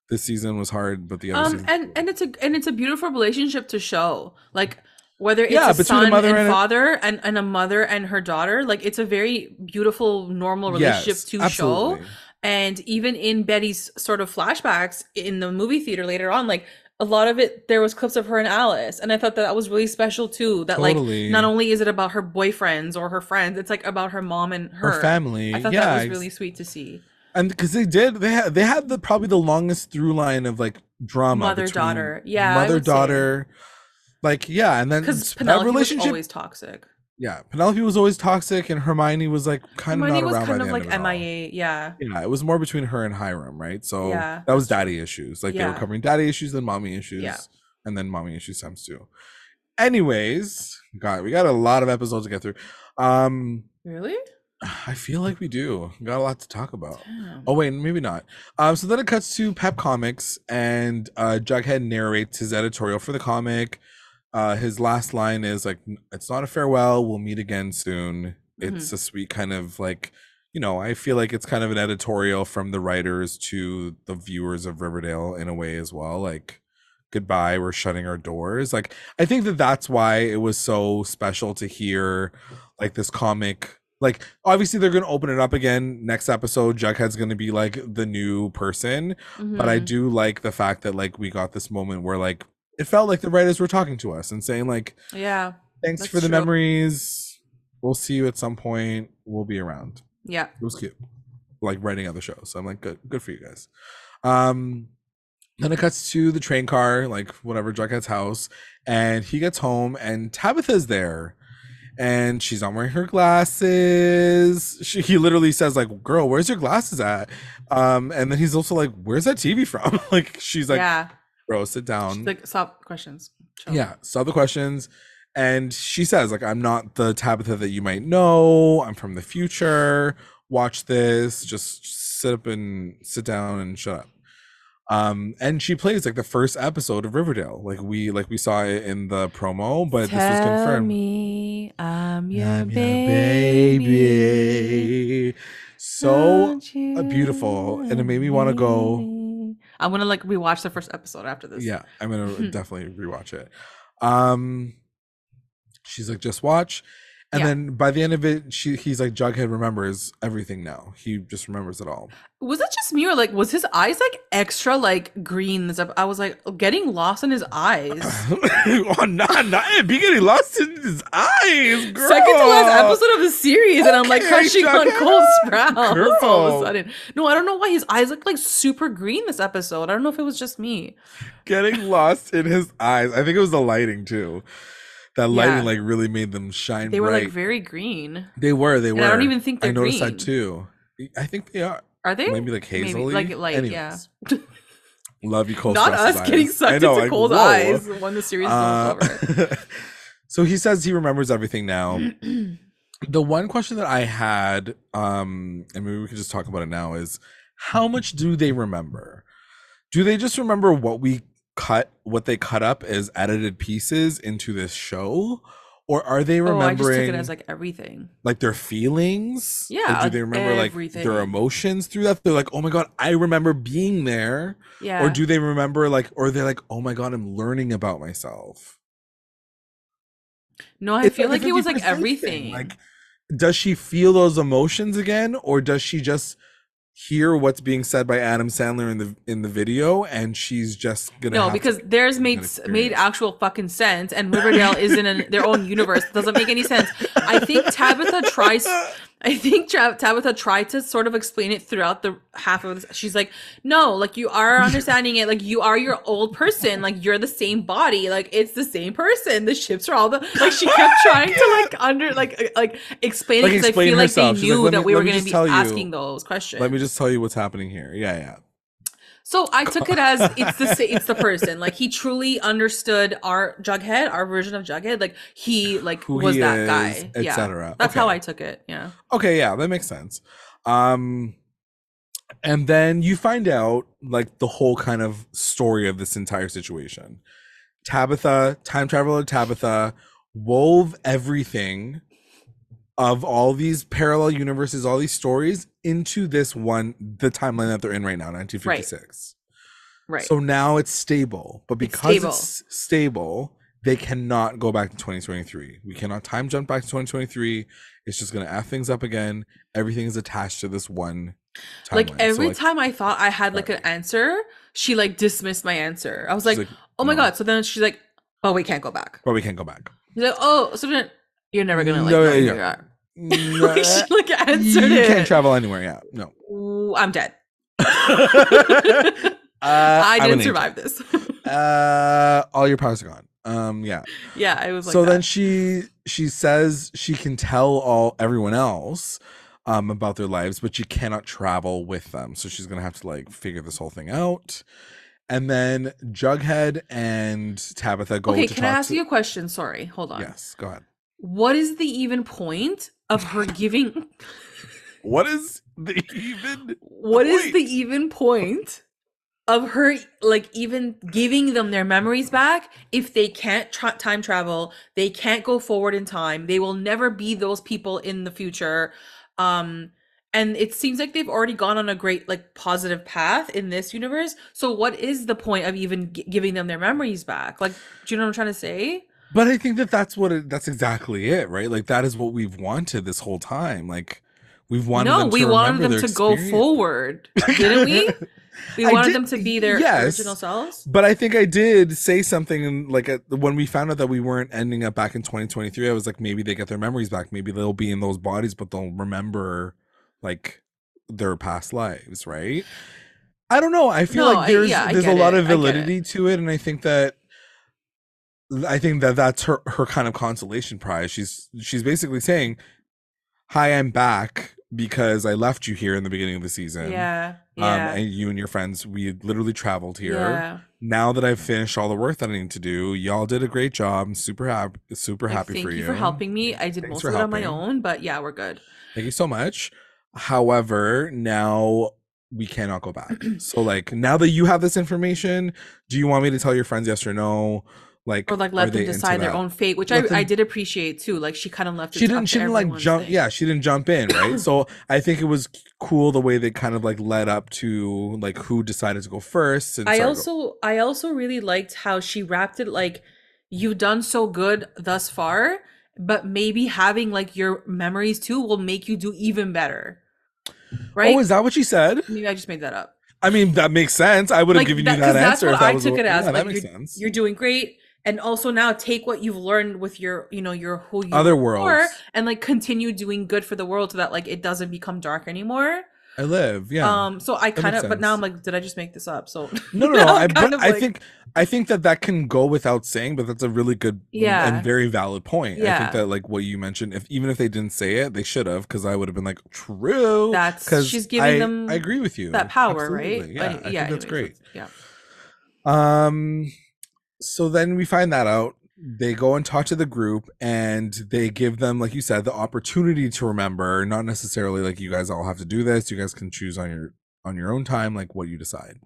this season was hard, but the other um season and and it's a and it's a beautiful relationship to show like whether it's Yeah, a a son mother and, and a- father and, and a mother and her daughter like it's a very beautiful normal relationship Yes, to show and even in betty's sort of flashbacks in the movie theater later on like a lot of it there was clips of her and alice and i thought that, that was really special too that Totally. like not only is it about her boyfriends or her friends it's like about her mom and her, her family. i thought yeah, that was really sweet to see and because they did they had they had the probably the longest through line of like drama mother daughter Yeah, mother daughter say. Like yeah and then because that penelope relationship was always toxic yeah penelope was always toxic and hermione was like kind of Hermione not was around kind by of the like of. MIA, yeah. yeah it was more between her and hiram right so Yeah, that was daddy issues like they were covering daddy issues then mommy issues Yeah. and then mommy issues times two anyways god we got a lot of episodes to get through um Really? i feel like we do We got a lot to talk about Damn. Oh wait, maybe not. Um, so then it cuts to Pep Comics, and uh, Jughead narrates his editorial for the comic. Uh, his last line is like, "It's not a farewell. We'll meet again soon." It's a sweet kind of like, you know, I feel like it's kind of an editorial from the writers to the viewers of Riverdale in a way as well. Like, goodbye, we're shutting our doors. Like, I think that that's why it was so special to hear like this comic like obviously they're gonna open it up again next episode jughead's gonna be like the new person but i Mhm. do like the fact that like we got this moment where like it felt like the writers were talking to us and saying like, Yeah. "Thanks for the true. memories. We'll see you at some point. We'll be around." Yeah. It was cute. Like writing other shows. So I'm like, good, good for you guys. Um then it cuts to the train car, like whatever, Jughead's house, and he gets home and Tabitha's there. And she's not wearing her glasses. She, he literally says, like, girl, where's your glasses at? Um, and then he's also like, Where's that TV from? like she's like, yeah. Bro, sit down. She's like, stop questions. Chill. Yeah, stop the questions. And she says, like, I'm not the Tabitha that you might know. I'm from the future. Watch this. Just sit up and sit down and shut up. Um, and she plays like the first episode of Riverdale, like we like we saw it in the promo, but this was Tell confirmed. me I'm your I'm your baby. baby. So you uh, beautiful, and it made me wanna go- leave. I'm gonna like rewatch the first episode after this. Yeah, I'm gonna definitely rewatch it. Um, she's like, just watch, and Yeah. then by the end of it, she he's like, Jughead remembers everything now. He just remembers it all. Was it just me or like was his eyes like extra like green? This ep- I was like getting lost in his eyes. oh, no, not not be getting lost in his eyes, girl. Second to last episode of the series, and I'm like Okay, crushing on Jughead. Cole Sprouse all of a sudden. No, I don't know why his eyes look like super green this episode. I don't know if it was just me. Getting lost in his eyes. I think it was the lighting too. That Yeah. lighting like really made them shine They were bright. like very green. they were. They were. And I don't even think I they're noticed green. that too. I think they are. Are they? Maybe like Maybe, hazily. like light, Anyways, yeah. Love you, Cole. Not us getting eyes. sucked I know, into like, cold whoa. eyes when the series is almost over. Uh, so he says he remembers everything now. the one question that I had, um, and maybe we could just talk about it now, is how much do they remember? Do they just remember what we cut, what they cut up as edited pieces into this show? Or are they Oh, I just took it as like everything. like their feelings? Or Yeah, do they remember like their emotions through that? They're like, oh my god, I remember being there. Yeah. Or do they remember like, or they're like, oh my god, I'm learning about myself. no, I It's feel like like it was like 50% thing, everything. Like, does she feel those emotions again, or does she just hear what's being said by Adam Sandler in the in the video, and she's just gonna no, because theirs made made actual fucking sense, and Riverdale is in an, their own universe. Doesn't make any sense. I think Tabitha tries. I think Tabitha tried to sort of explain it throughout the half of this. She's like, "No, like you are understanding it. Like you are your old person. Like you're the same body. Like it's the same person. The ships are all the like." She kept trying to like under like uh, like explain Like, it because I feel like they herself. She's like, knew "Let that me- we were going to be tell you. asking those questions. Let me just tell you what's happening here. Yeah, yeah. So I took it as it's the it's the person. Like he truly understood our Jughead, our version of Jughead. Like he like Who was he that is, guy. et yeah. cetera. That's how I took it. Yeah. Okay, yeah, that makes sense. Um and then you find out like the whole kind of story of this entire situation. Tabitha, time traveler Tabitha, wove everything of all these parallel universes, all these stories into this one, the timeline that they're in right now, 1956. Right. right. So now it's stable, but It's because stable. it's stable, they cannot go back to 2023. We cannot time jump back to 2023. It's just gonna f things up again. Everything is attached to this one. like timeline. So, every like, time I thought I had like an answer, she like dismissed my answer. I was she's like, "Oh my no. god!" So then she's like, "But we can't go back." but we can't go back. She's like, "Oh, so then you're never gonna like No, yeah, yeah. Anywhere." No, she like you answered can't travel anywhere. Yeah, no. Ooh, I'm dead. uh, I didn't survive this. Uh, all your powers are gone. Um, yeah. yeah, it was like so that. then she she says she can tell all everyone else um about their lives but she cannot travel with them so she's gonna have to like figure this whole thing out and then jughead and tabitha go okay, to can I ask to- you a question? Sorry, hold on. yes go ahead What is the even point of her giving? what is the even What is point? the even point of her like even giving them their memories back if they can't tra- time travel? They can't go forward in time. They will never be those people in the future. Um and it seems like they've already gone on a great like positive path in this universe. So what is the point of even g- giving them their memories back? Like, do you know what I'm trying to say? But i think that that's what it, that's exactly it right like that is what we've wanted this whole time like we've wanted no, them to we wanted them to go forward, didn't we? We wanted did- them to be their yes. original selves. But I think I did say something like when we found out that we weren't ending up back in 2023. I was like, maybe they get their memories back. Maybe they'll be in those bodies, but they'll remember like their past lives, right? I don't know. I feel No, like I- there's yeah, I there's a lot it. of I get it. validity to it, and I think that I think that that's her her kind of consolation prize. She's she's basically saying, "Hi, I'm back because I left you here in the beginning of the season." Yeah. Um, and you and your friends, we literally traveled here yeah. now that I've finished all the work that I need to do, y'all did a great job. I'm super happy, super Like, happy thank for you. you for helping me. I did Thanks most of it on my own, but yeah, we're good. Thank you so much. However, now we cannot go back. so, like, now that you have this information, do you want me to tell your friends yes or no? Like, Or like let them decide their that? own fate, which I, Let I did appreciate too. Like she kind of left. It She didn't. She didn't like jump. thing. Yeah, she didn't jump in, right? so I think it was cool the way they kind of like led up to like who decided to go first. And I sorry, go- also I also really liked how she wrapped it like you've done so good thus far, but maybe having like your memories too will make you do even better. Right? Oh, is that what she said? maybe I just made that up. I mean, that makes sense. I would have Like given that- you that that's answer. what if that I was took what- it as. Yeah, that makes you're, sense. you're doing great. And also now take what you've learned with your, you know, your who you Other worlds. and like continue doing good for the world so that like it doesn't become dark anymore. I live. Yeah. Um so I kind of but now. I'm like did I just make this up? So no, no, no. I, but of I think I think that that can go without saying, but that's a really good Yeah. and very valid point. I think that like what you mentioned, if even if they didn't say it, they should have, because I would have been like, true. That's- 'cause she's giving I- them I agree with you. that power, right? Absolutely. Yeah, But I think that's anyways, great. Yeah. Um, so then we find that out. They go and talk to the group, and they give them, like you said, the opportunity to remember. Not necessarily like you guys all have to do this. You guys can choose on your on your own time, like what you decide.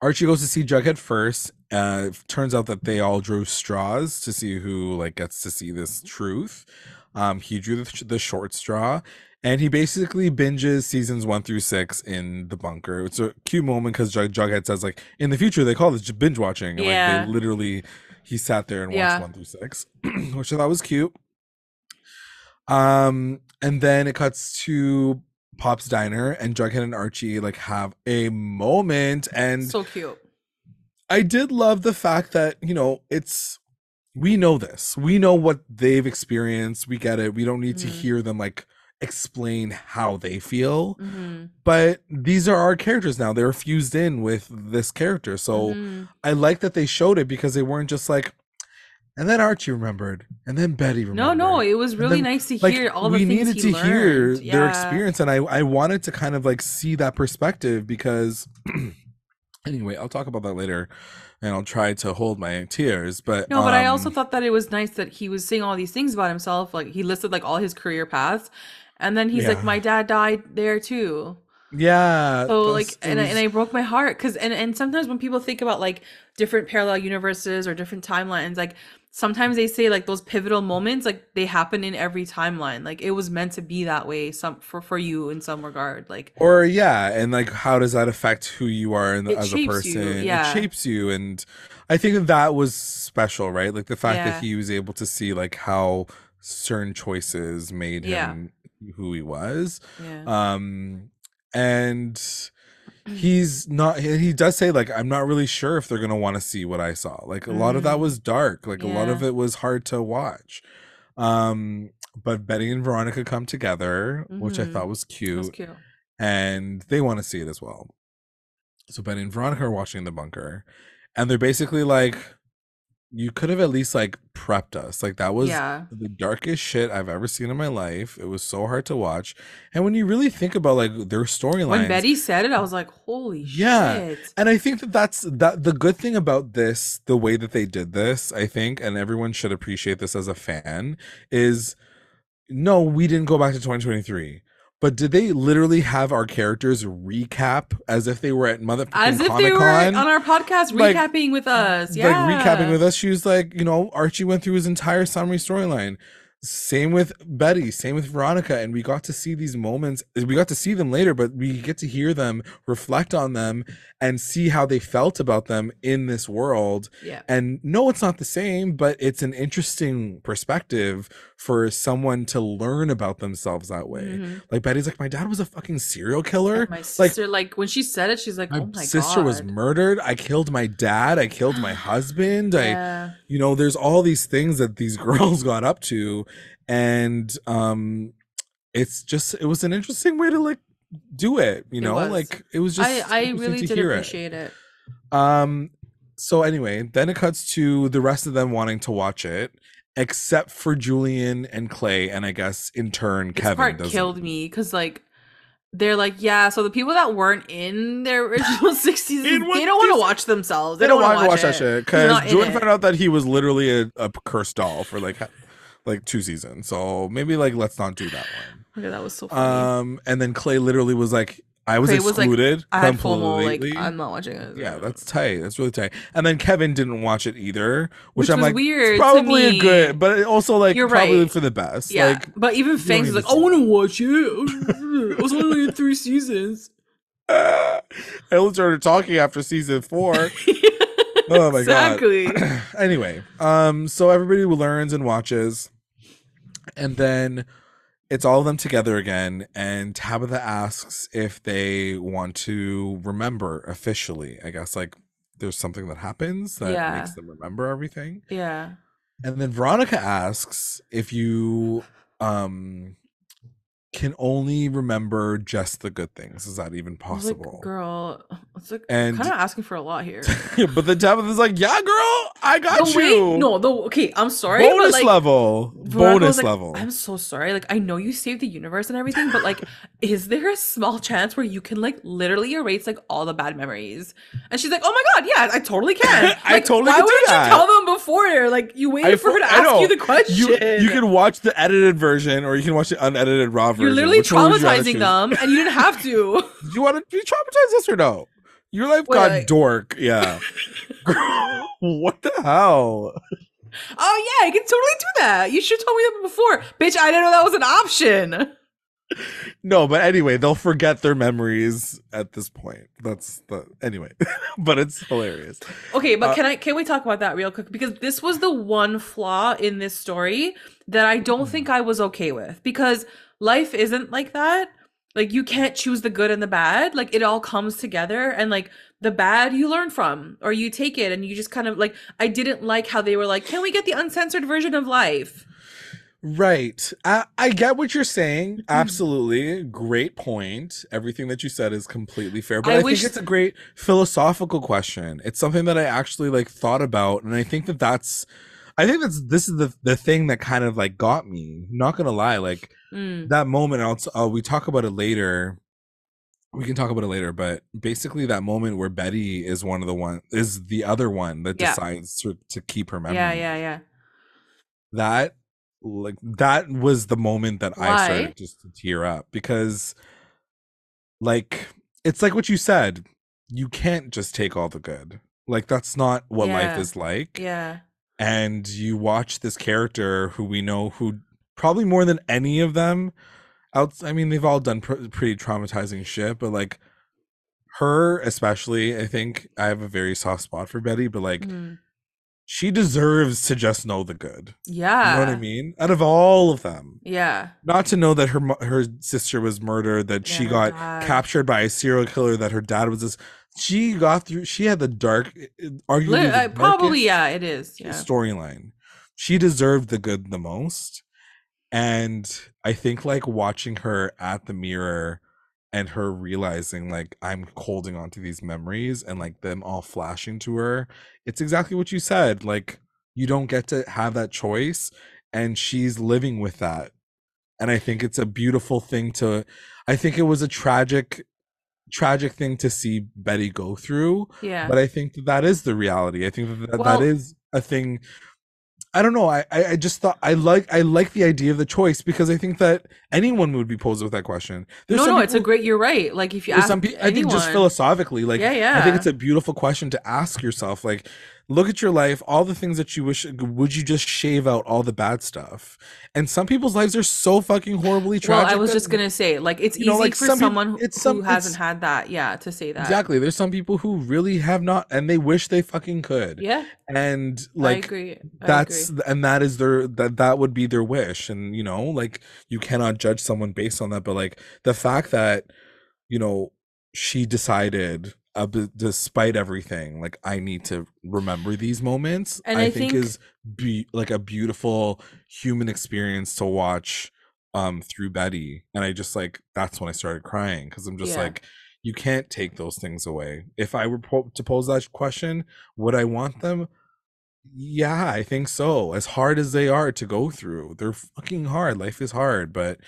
Archie goes to see Jughead first. Uh, it turns out that they all drew straws to see who like gets to see this truth. Um, he drew the, the short straw, and he basically binges seasons one through six in the bunker. It's a cute moment because Jug- Jughead says like in the future they call this binge watching. And, Yeah. Like they literally he sat there and watched Yeah. one through six, which I thought was cute. Um, and then it cuts to Pop's diner, and Jughead and Archie like have a moment, and so cute. I did love the fact that, you know, it's we know this. We know what they've experienced. We get it. We don't need to Mhm. hear them like explain how they feel. Mhm. But these are our characters now. They're fused in with this character. So Mhm. I like that they showed it because they weren't just like and then Archie remembered and then Betty remembered. No, no, it was really then, nice to like hear all the we things needed to hear learned. their experience and I I wanted to kind of like see that perspective because anyway, I'll talk about that later and I'll try to hold my tears, but No, but I also um, thought that it was nice that he was saying all these things about himself. Like he listed like all his career paths, and then he's Yeah. like, "My dad died there too." yeah, So like, and I, and I broke my heart because and and sometimes when people think about like different parallel universes or different timelines, like sometimes they say like those pivotal moments like they happen in every timeline. Like it was meant to be that way some for for you in some regard. Like or yeah and like how does that affect who you are in the, It as a shapes you, person yeah. it shapes you and i think that was special right like the fact Yeah. that he was able to see like how certain choices made him who he was yeah, um and he's not he does say like i'm not really sure if they're gonna want to see what i saw like a lot of that Mm. was dark like a lot of it was hard to watch um but betty and veronica come together which i thought was cute was cute. and they want to see it as well. So Betty and Veronica are watching the bunker, and they're basically like, "You could have at least like prepped us. Like that was yeah, the darkest shit I've ever seen in my life. It was so hard to watch. And when you really think about like their storyline, when Betty said it, I was like, "Holy Yeah. shit!" and I think that that's that the good thing about this, the way that they did this, I think, and everyone should appreciate this as a fan, is no, we didn't go back to 2023. But did they literally have our characters recap as if they were at mother As if Comic they were on our podcast Like- recapping with us. Yeah. Like recapping with us. She was like, you know, Archie went through his entire summary storyline. Same with Betty, same with Veronica, and we got to see these moments. We got to see them later, but we get to hear them, reflect on them, and see how they felt about them in this world. Yeah. And no, it's not the same, but it's an interesting perspective for someone to learn about themselves that way. Mhm. Like Betty's like, my dad was a fucking serial killer. And my sister, like, when she said it, she's like, My "Oh my sister god." was murdered. I killed my dad. I killed my husband. I Yeah. you know there's all these things that these girls got up to and um it's just it was an interesting way to like do it you know was. like it was just I I really did hear it. appreciate it. um so anyway then it cuts to the rest of them wanting to watch it except for julian and clay and i guess in turn This kevin part doesn't killed me because like they're like, yeah. So the people that weren't in their original six seasons, they don't want to watch themselves. they don't want to watch that shit because julian found out that he was literally a, a cursed doll for like like two seasons so maybe like let's not do that one Okay, that was so funny. Um, and then Clay literally was like, I was Clay was like, excluded I had FOMO, like I'm not watching it. yeah, that's tight. That's really tight. And then Kevin didn't watch it either, which, Which I'm like, weird probably a good, but also like You're probably right. for the best. Yeah, Like, but even Fangs is like, I want to watch it. I was only in three seasons. I only started talking after season four. Oh my god. exactly. anyway, um, so everybody learns and watches, and then it's all of them together again. And Tabitha asks if they want to remember officially. I guess like there's something that happens that Yeah. makes them remember everything. yeah. And then Veronica asks if you um can only remember just the good things. Is that even I was like, possible? girl, it's like And- kind of asking for a lot here. but then Tabitha's like, "Yeah, girl, I got you." no, the okay, I'm sorry, bonus but like level bonus like, level I'm so sorry. Like, I know you saved the universe and everything, but like, is there a small chance where you can like literally erase like all the bad memories? And she's like, Oh my god, yeah, I totally can. I totally Why wouldn't you tell them before? Like, you waited for her to I ask know. you the question. you, you can watch the edited version or you can watch the unedited raw version You're literally Which one you traumatizing them, and you didn't have to. do you want to be traumatized yes or no your life Wait, got like- dork yeah Girl, what the hell oh yeah, I can totally do that. You should have told me that before, bitch. I didn't know that was an option. no but anyway they'll forget their memories at this point that's the anyway but it's hilarious Okay, but Uh, can I can we talk about that real quick? Because this was the one flaw in this story that I don't think I was okay with. Because life isn't like that. Like you can't choose the good and the bad. Like it all comes together and like the bad you learn from or you take it and you just kind of like I didn't like how they were like, "Can we get the uncensored version of life?" Right. I, I get what you're saying. Mm-hmm. Absolutely. Great point. Everything that you said is completely fair. But I I, wish- think it's a great philosophical question. It's something that I actually like thought about. And I think that that's, I think that's, this is the, the thing that kind of like got me. Not going to lie. Like Mm, that moment, I'll, uh, we talk about it later. We can talk about it later, but basically that moment where Betty is one of the one is the other one that Yeah. decides to, to keep her memory yeah, yeah, yeah. that like that was the moment that I started just to tear up because like it's like what you said you can't just take all the good like that's not what life is like Yeah. And you watch this character who we know who probably more than any of them out I mean they've all done pr- pretty traumatizing shit but like her especially I think I have a very soft spot for Betty but like Mhm. She deserves to just know the good Yeah. you know what I mean? Out of all of them, Yeah. not to know that her her sister was murdered, that she got God. captured by a serial killer, that her dad was this. She got through. She had the dark, uh, arguably Li- the uh, probably yeah, it is. Yeah. storyline. She deserved the good the most, and I think like watching her at the mirror and her realizing like I'm holding on to these memories and like them all flashing to her. It's exactly what you said. Like you don't get to have that choice and she's living with that. And I think it's a beautiful thing to I think it was a tragic tragic thing to see Betty go through, Yeah. but I think that that is the reality. I think that that, Well- that is a thing I don't know. I, I just thought I like I like the idea of the choice because I think that anyone would be posed with that question. There's no, no, it's a great. You're right. Like if you ask some pe- I think just philosophically, like Yeah, I think it's a beautiful question to ask yourself. Like look at your life, all the things that you wish. Would you just shave out all the bad stuff? And some people's lives are so fucking horribly tragic. Well, I was that- just gonna say, like, it's You know, easy like, for some someone who, it's some- who hasn't had that, yeah, to say that. exactly. There's some people who really have not, and they wish they fucking could. Yeah, And like I agree. I that's agree. and that is their that that would be their wish and you know like you cannot judge someone based on that but like the fact that you know she decided uh, b- despite everything like i need to remember these moments And i, I think, think- is be like a beautiful human experience to watch um through betty and i just like that's when i started crying because i'm just Yeah. like you can't take those things away if i were po- to pose that question would i want them yeah, I think so. As hard as they are to go through, they're fucking hard. Life is hard, but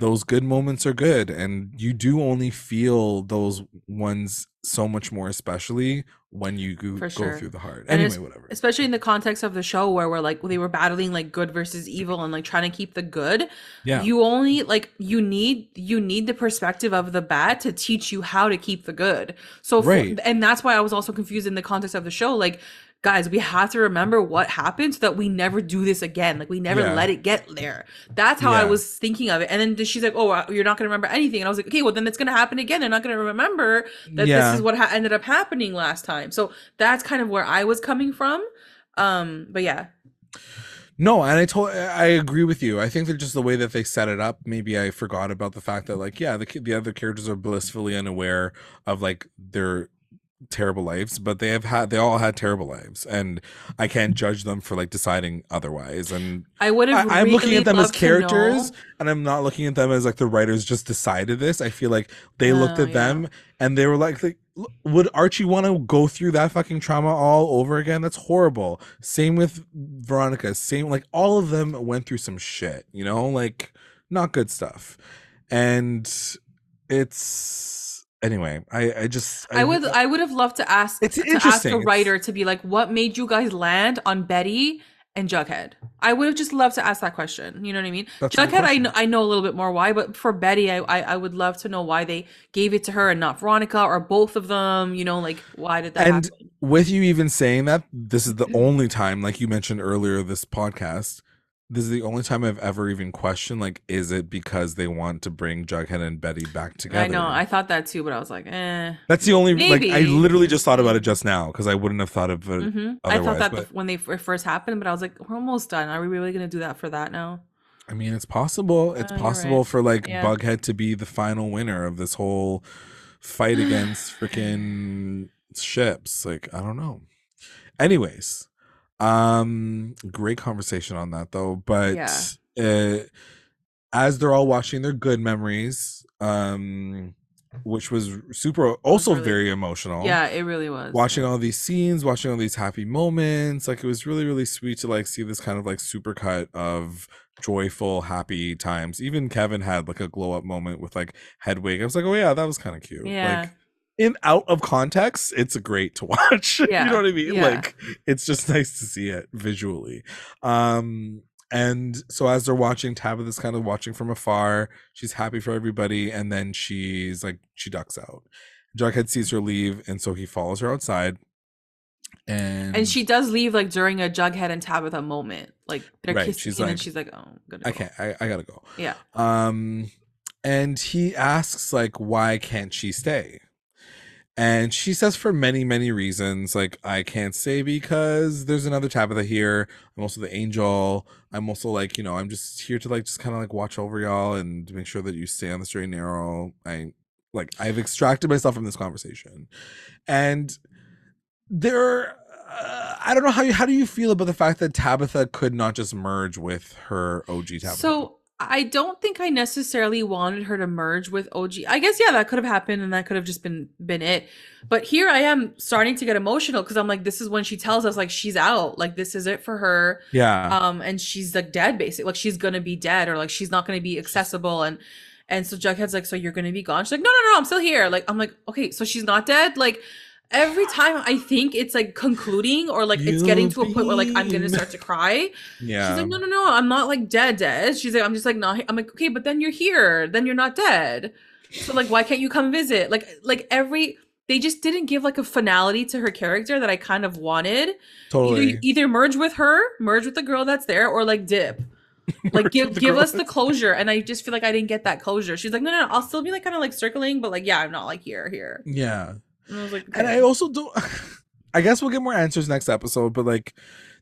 those good moments are good. And you do only feel those ones so much more, especially when you go, For go sure. through the heart And Anyway, whatever. especially in the context of the show where we're like they were battling like good versus evil and like trying to keep the good Yeah. you only like you need you need the perspective of the bad to teach you how to keep the good so for- Right. and that's why i was also confused in the context of the show like guys we have to remember what happened so that we never do this again. Like we never Yeah. let it get there. That's how i was thinking of it. And then she's like oh uh, you're not going to remember anything. And i was like okay well then it's going to happen again. They're not going to remember that Yeah. this is what ha- ended up happening last time. So that's kind of where i was coming from. Um but yeah. No, and I told I agree with you. I think that just the way that they set it up, maybe I forgot about the fact that like yeah, the the other characters are blissfully unaware of like their terrible lives, but they have had they all had terrible lives, and I can't judge them for like deciding otherwise. And i would have I'm looking at them as loved to know- characters, and I'm not looking at them as like the writers just decided this. I feel like they oh, looked Oh, at yeah. them and they were like, like, would Archie want to go through that fucking trauma all over again? That's horrible. Same with Veronica. Same like all of them went through some shit. You know, like not good stuff. And it's anyway. I I just I would I would have loved to ask It's to ask interesting. a It's- writer to be like, what made you guys land on Betty and Jughead? I would have just loved to ask that question. You know what I mean? That's Jughead, I know I know a little bit more why, but for Betty, I, I I would love to know why they gave it to her and not Veronica or both of them. You know, like why did that And happen? with you even saying that, this is the mm-hmm. only time, like you mentioned earlier, this podcast, this is the only time I've ever even questioned, like, is it because they want to bring Jughead and Betty back together? I know I thought that too, but I was like, eh. That's the only like I literally just thought about it just now because I wouldn't have thought of it. hmm I thought that but- when they first happened, but I was like, we're almost done. Are we really gonna do that for that now? I mean, it's possible. It's Uh, possible right. for like Yeah. Bughead to be the final winner of this whole fight against freaking ships. Like, I don't know. Anyways, um, great conversation on that though. But uh, as they're all watching their good memories, um, which was super, also really- very emotional. Yeah, it really was. watching all these scenes watching all these happy moments like it was really really sweet to like see this kind of like supercut of joyful happy times even kevin had like a glow up moment with like hedwig i was like oh yeah that was kind of cute Yeah. like in out of context it's great to watch. Yeah, you know what i mean? yeah. like it's just nice to see it visually. Um and so as they're watching tabitha's kind of watching from afar. She's happy for everybody and then she's like she ducks out. Jughead sees her leave and so he follows her outside. And and she does leave like during a Jughead and Tabitha moment. Like they're Right, kissing, she's and then like, she's like, "Oh, I'm gonna i go." can't I, I gotta go. Yeah, um and he asks like why can't she stay and she says for many many reasons like i can't say because there's another tabitha here. I'm also the angel. I'm also like you know i'm just here to like just kind of like watch over y'all and make sure that you stay on the straight and narrow. I like i've extracted myself from this conversation. And there uh, i don't know how you how do you feel about the fact that tabitha could not just merge with her og tabitha? So I don't think I necessarily wanted her to merge with OG. I guess yeah, that could have happened, and that could have just been been it. But here I am starting to get emotional because I'm like, this is when she tells us like she's out, like this is it for her, yeah um, and she's like dead, basically, like she's gonna be dead or like she's not gonna be accessible, and and so Jughead's like, so you're gonna be gone? She's like, no, no, no, I'm still here. Like I'm like, okay, so she's not dead, like. Every time I think it's like concluding or like it's getting to a point where like I'm gonna start to cry, yeah She's like, no, no, no, I'm not like dead, dead. She's like, I'm just like not. I'm like, okay, but then you're here. Then you're not dead. So like, why can't you come visit? Like, like every they just didn't give like a finality to her character that I kind of wanted. Totally. Either, either merge with her, merge with the girl that's there, or like dip. Like give give us the closure. And I just feel like I didn't get that closure. She's like, no, no, no I'll still be like kind of like circling, but like, yeah, I'm not like here, here. yeah. And I was like, And I also don't. I guess we'll get more answers next episode, but like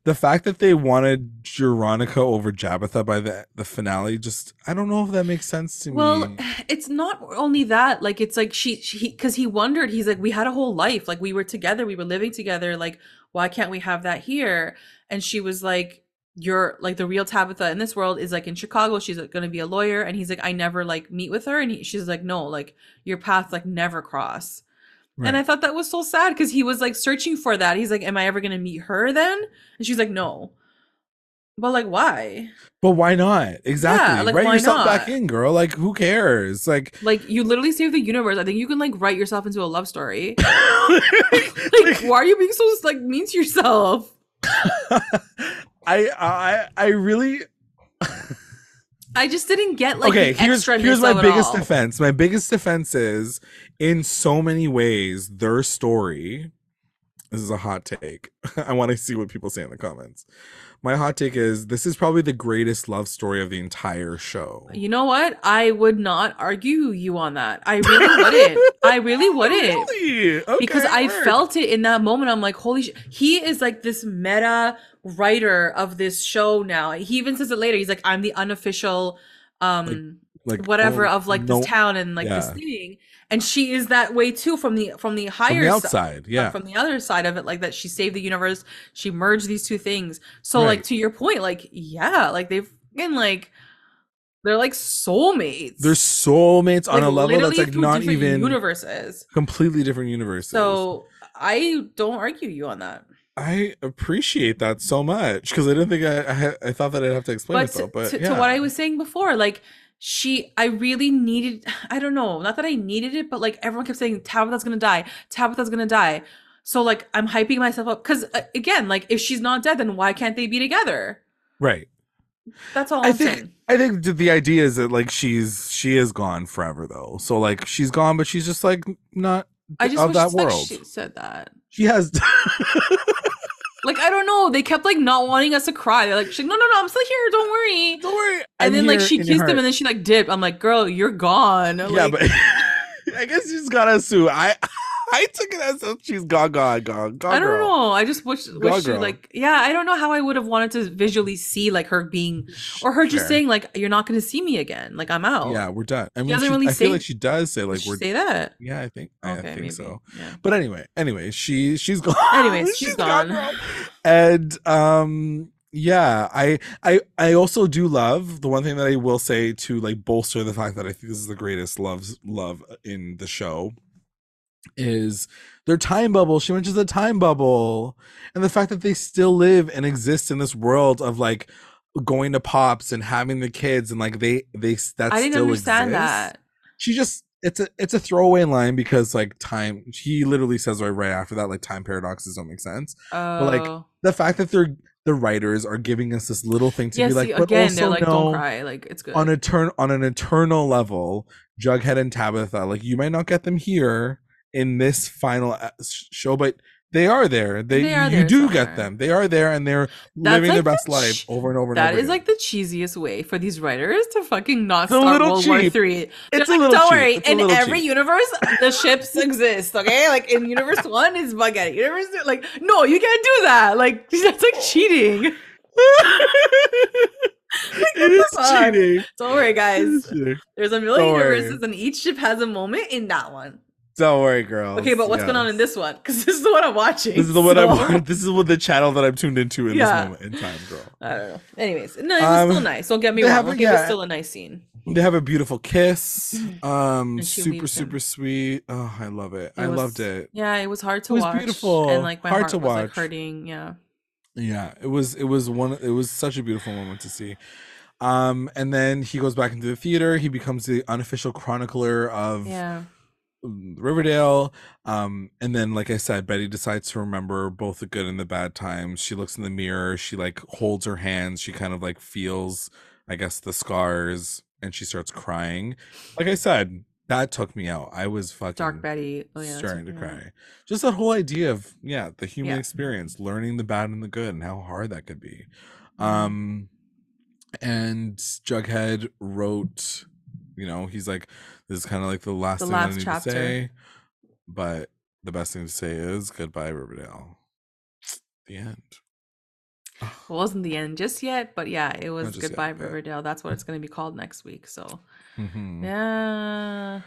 the fact that they wanted Veronica over Jabitha by the the finale, just I don't know if that makes sense to Well, me. it's not only that. Like, it's like she, she, because he wondered. He's like, we had a whole life. Like, we were together. We were living together. Like, why can't we have that here? And she was like, you're like the real Tabitha in this world is like in Chicago. She's like, going to be a lawyer. And he's like, I never like meet with her. And he, she's like, no, like your paths like never cross. And I thought that was so sad because he was like searching for that. He's like, am I ever going to meet her then? And she's like, no. But like, why? But why not? Exactly. like, Write yourself back in, girl. Like, who cares? Like, Like, you literally save the universe. I think you can like write yourself into a love story. like, why are you being so like mean to yourself I I I really i just didn't get like okay. the Here's extra here's my biggest defense. My biggest defense is in so many ways their story. This is a hot take. I want to see what people say in the comments. My hot take is this is probably the greatest love story of the entire show. you know what i would not argue you on that i really wouldn't i really wouldn't Really? because i felt it in that moment i'm like holy sh-. he is like this meta writer of this show now he even says it later he's like i'm the unofficial um like whatever oh, of like no- this town and like this yeah. thing and she is that way too from the from the from higher the outside. uh, Yeah. from the other side of it like that she saved the universe she merged these two things so Right. like to your point like yeah like they've been like they're like soulmates They're soulmates on a level that's like not even universes completely different universes. so i don't argue you on that I appreciate that so much because I didn't think I I, I thought that I'd have to explain but, to, myself. But to, yeah. to what i was saying before like she i really needed i don't know not that i needed it but like everyone kept saying tabitha's gonna die tabitha's gonna die so like i'm hyping myself up because uh, again like if she's not dead then why can't they be together right. that's all I i'm think saying I think the idea is that like she's she is gone forever though. So like she's gone, but she's just like not i just of wish that like, world. she said that She has. like i don't know. They kept like not wanting us to cry. They're like she's like, no no no i'm still here. Don't worry. Don't worry. and I'm then like she kissed him and then she like dipped. I'm like girl you're gone. Yeah, like, but I guess just gotta assume. I I took it as if she's gone, gone, gone, gone. I don't know. I just wish, wish she like, yeah, I don't know how I would have wanted to visually see like her being, or her just saying like, "You're not going to see me again." Like I'm out. Yeah, we're done. I mean, doesn't she- really I feel say- like she does say like we're. say that. Yeah, I think. I think maybe. so. Yeah. But anyway, anyway, she she's gone. Anyways, she's gone. girl. And um yeah, I I I also do love the one thing that I will say to like bolster the fact that I think this is the greatest love love in the show is their time bubble. She mentions the time bubble and the fact that they still live and exist in this world of like going to pops and having the kids and like they they that I didn't still understand exists that. she just it's a it's a throwaway line because like time he literally says right right after that like time paradoxes don't make sense Oh, but like, oh. the fact that they're the writers are giving us this little thing to yeah. be like see, but again, also they're like, no, "Don't cry." Like it's good. on a turn on an eternal level jughead and tabitha like you might not get them here in this final uh, show but they are there they, They are you there do somewhere. get them they are there and they're That's living their like the best life ch- over and over and That over is again. like the cheesiest way for these writers to fucking not It's a start little World War cheap. Three. They're It's a like, little don't cheap. worry. It's In every cheap." universe, the ships exist. Okay, like in universe one is Bughead. Universe two, like no, you can't do that. Like that's like cheating. it is fuck? cheating Don't worry, guys. There's a million universes, and each ship has a moment in that one. Don't worry, girl. Okay, but what's going on in this one? Because this is the one I'm watching. This is the one I so- want. This is what the channel that I'm tuned into in Yeah. this moment in time, girl. I don't know. Anyways, no, it was Um, still nice. Don't get me wrong. have- Like, it was still a nice scene. They have a beautiful kiss. Um, super, super sweet. Oh, I love it. It I was- loved it. Yeah, it was hard to watch. It was watch. beautiful. and like my Hard heart to was like hurting. Yeah. Yeah, it was. It was one. It was such a beautiful moment to see. Um, and then he goes back into the theater. He becomes the unofficial chronicler of Yeah. Um, Riverdale. Um, and then, like I said, Betty decides to remember both the good and the bad times. She looks in the mirror. She like holds her hands. She kind of like feels, I guess, the scars, and she starts crying. Like I said, that took me out. I was fucking Dark Betty. Oh yeah. starting to cry. Just that whole idea of yeah, the human Yeah. experience, learning the bad and the good, and how hard that could be. Mhm. Um, and Jughead wrote, you know, he's like, this is kind of like the last The thing I last need chapter. to say, but the best thing to say is goodbye, Riverdale. The end. It wasn't the end just yet, but yeah, it was yet, Goodbye yeah. Riverdale. That's what it's going to be called next week. So Mhm. yeah.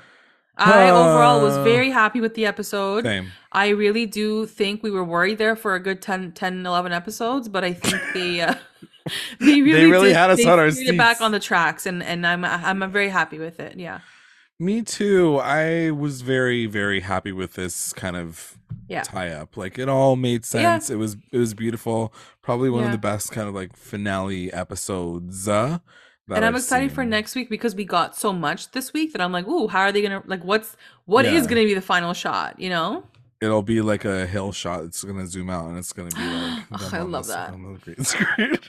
I overall was Uh, very happy with the episode. Same. I really do think we were worried there for a good 10, 10 11 episodes, but I think they uh, they really really did- had us they on our it back on the tracks, and and I'm I'm very happy with it. Yeah, Me too. I was very, very happy with this kind of yeah, tie up. Like it all made Yeah. sense. It was it was beautiful. Probably one of the best kind of like finale episodes. Uh, and I'm I've excited for next week because we got so much this week that I'm like, ooh, how are they gonna like? What's what is Yeah. gonna be the final shot? You know? It'll be like a hill shot. It's gonna zoom out and it's gonna be like. Them I love the- that. on the green screen.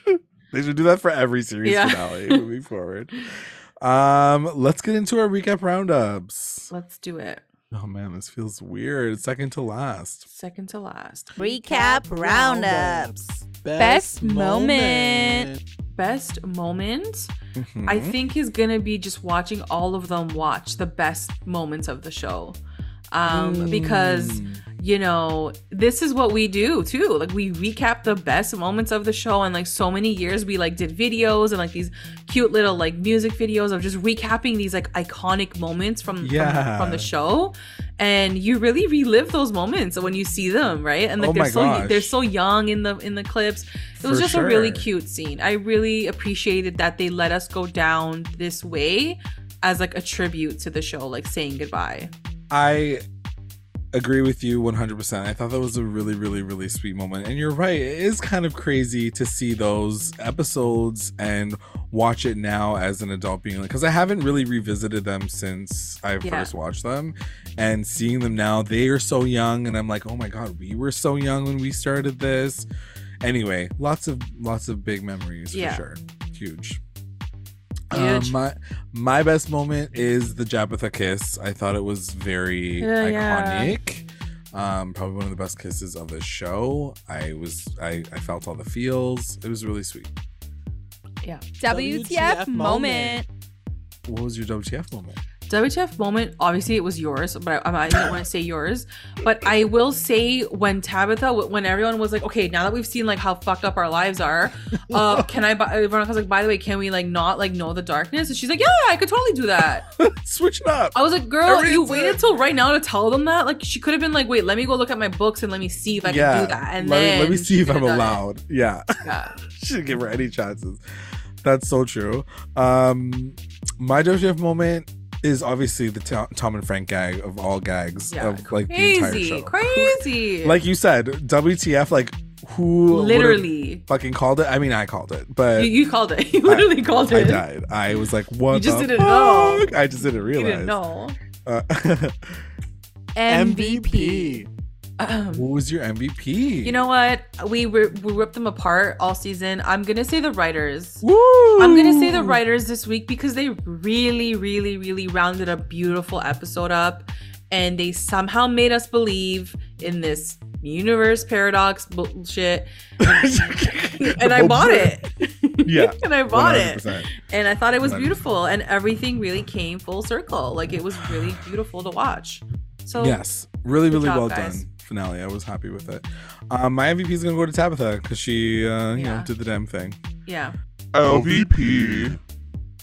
they should do that for every series Yeah. finale moving forward. Um, let's get into our recap roundups. Let's do it. Oh man, this feels weird. Second to last. Second to last. Recap roundups. Best moment. Best moment, I Mhm. think, is gonna be just watching all of them watch the best moments of the show. Um, because Mm. you know, this is what we do too. Like we recap the best moments of the show and like so many years we like did videos and like these cute little like music videos of just recapping these like iconic moments from from, Yeah. from the show. And you really relive those moments when you see them, right? And like Oh they're so they're so young in the in the clips. It was For just a really cute scene. I really appreciated that they let us go down this way as like a tribute to the show, like saying goodbye. I agree with you 100%. I thought that was a really, really, really sweet moment. And you're right. It is kind of crazy to see those episodes and watch it now as an adult being like, because I haven't really revisited them since I Yeah. first watched them. And seeing them now, they are so young. And I'm like, oh my God, we were so young when we started this. Anyway, lots of, lots of big memories Yeah. for sure. Huge. Huge. Um, my my best moment is the Jabitha kiss. I thought it was very Yeah, yeah. iconic. Um, probably one of the best kisses of the show. I was I, I felt all the feels. It was really sweet. Yeah. WTF moment. What was your WTF moment? WTF moment, obviously it was yours, but I, I didn't want to say yours. But I will say when Tabitha, when everyone was like, okay, now that we've seen like how fucked up our lives are, uh, can I? buy Veronica was like, by the way, can we like not like know the darkness? And she's like, yeah, I could totally do that. Switch it up. I was like, girl, you waited till right now to tell them that. Like she could have been like, wait, let me go look at my books and let me see if I can do that. And let, me- then let me see if I'm done it. allowed. Yeah. Yeah. Should give her any chances. That's so true. Um, my WTF moment is obviously the Tom, and Frank gag of all gags Yeah, of like the entire show. crazy. Like you said, WTF, like who literally, fucking called it? I mean, I called it, but you, you called it. You literally called it. I died. I was like, what? You just didn't know. I just didn't realize. You didn't know. Uh, MVP. Um, what was your MVP? You know what? We we ripped them apart all season. I'm gonna say the writers. Woo! I'm gonna say the writers this week because they really, really, really rounded a beautiful episode up, and they somehow made us believe in this universe paradox bullshit. and I bought it. Yeah, and I bought it. 100%. And I thought it was 100%. beautiful, and everything really came full circle. Like it was really beautiful to watch. So Yes, really, really job, well guys. done finale. I was happy with it. Um, my MVP is gonna go to Tabitha because she, uh, you know, did the damn thing. yeah. LVP.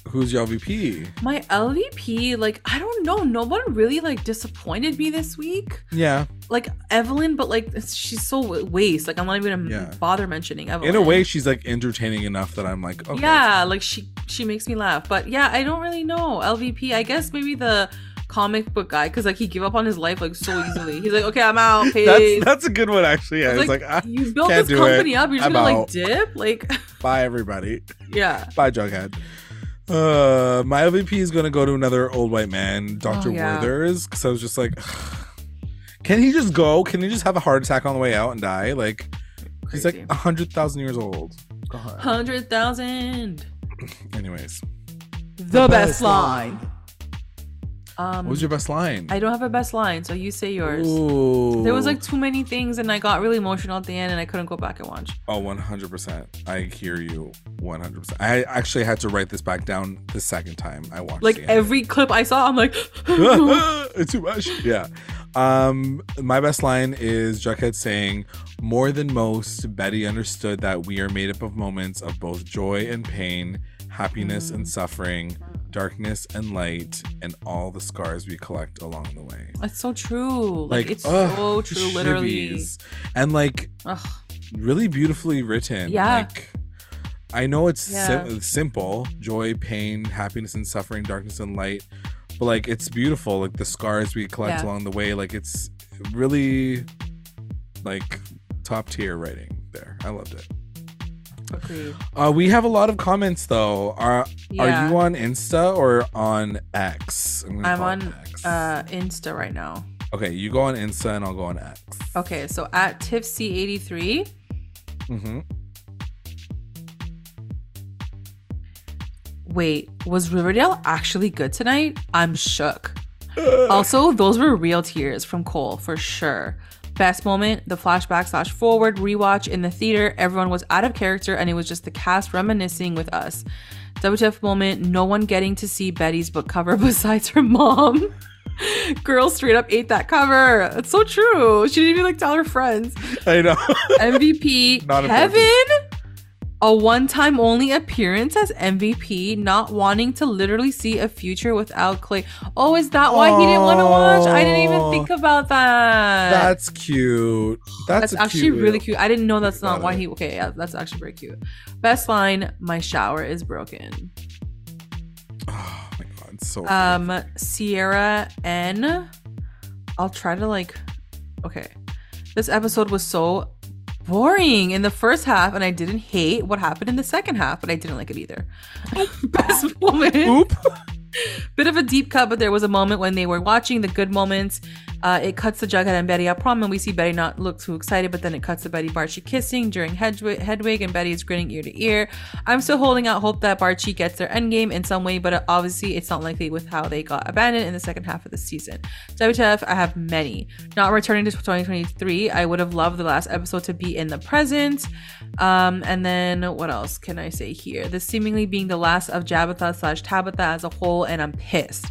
Who's your LVP? My LVP, like, I don't know. No one really like disappointed me this week. Yeah, Like Evelyn, but like she's so waste. Like I'm not even gonna Yeah. bother mentioning Evelyn. in a way, she's like entertaining enough that I'm like, okay, Yeah, like she she makes me laugh. But yeah, I don't really know. LVP, I guess maybe the comic book guy, because like he gave up on his life like so easily. He's like, okay, I'm out. Peace. that's that's a good one actually. Yeah, It's it's like, ah, you built can't this do it. company up. You're just I'm gonna out. like dip. Like, bye everybody. yeah. Bye, Jughead. Uh, my LVP is gonna go to another old white man, Doctor Oh, yeah. Werther's, because I was just like, can he just go? Can he just have a heart attack on the way out and die? Like, he's like a hundred thousand years old. Hundred thousand. Anyways, The best line. Um, What was your best line? I don't have a best line, so you say yours. Ooh. There was like too many things, and I got really emotional at the end, and I couldn't go back and watch. Oh, 100%. I hear you 100%. I actually had to write this back down the second time I watched Like every clip I saw, I'm like, it's too much. Yeah. Um, my best line is Jughead saying, "More than most, Betty understood that we are made up of moments of both joy and pain, happiness and mm. suffering, darkness and light, and all the scars we collect along the way." it's so true. Like, it's ugh, so true, literally. and like Ugh. really beautifully written. Yeah. Like, I know it's sim- simple joy, pain, happiness, and suffering, darkness, and light. But like, it's beautiful. Like, the scars we collect Yeah. along the way. Like, it's really like top tier writing there. I loved it. Agreed. Uh, we have a lot of comments though. Are Yeah. are you on Insta or on X? gonna I'm on X. uh, Insta right now. okay, you go on Insta and I'll go on X. Okay, so at Tipsy83, Mm-hmm. wait, was Riverdale actually good tonight? I'm shook. Also, those were real tears from Cole for sure. Best moment, the flashback slash forward rewatch in the theater. Everyone was out of character and it was just the cast reminiscing with us. WTF moment, no one getting to see Betty's book cover besides her mom. Girl straight up ate that cover. It's so true. She didn't even like tell her friends. I know. MVP Not Kevin a one-time only appearance as MVP, not wanting to literally see a future without Clay. Oh, is that why he didn't want to watch? I didn't even Oh. think about that. That's cute. That's, That's actually cute really cute. I didn't know that's not why he. Okay, yeah, that's actually very cute. Best line: My shower is broken. Oh my god, so. Um, Ciara N. I'll try to like. Okay, this episode was so boring in the first half, and I didn't hate what happened in the second half, but I didn't like it either. Best moment. Oop. Bit of a deep cut, but there was a moment when they were watching the good moments. Uh, it cuts to Jughead and Betty at prom, and we see Betty not look too excited, but then it cuts to Betty Barchie kissing during Hedwig, Hedwig and Betty is grinning ear to ear. I'm still holding out hope that Barchie gets their endgame in some way, but obviously it's not likely with how they got abandoned in the second half of the season. WTF, I have many. Not returning to 2023, I would have loved the last episode to be in the present. Um, and then what else can I say here? This seemingly being the last of Jabitha slash Tabitha as a whole, and I'm pissed.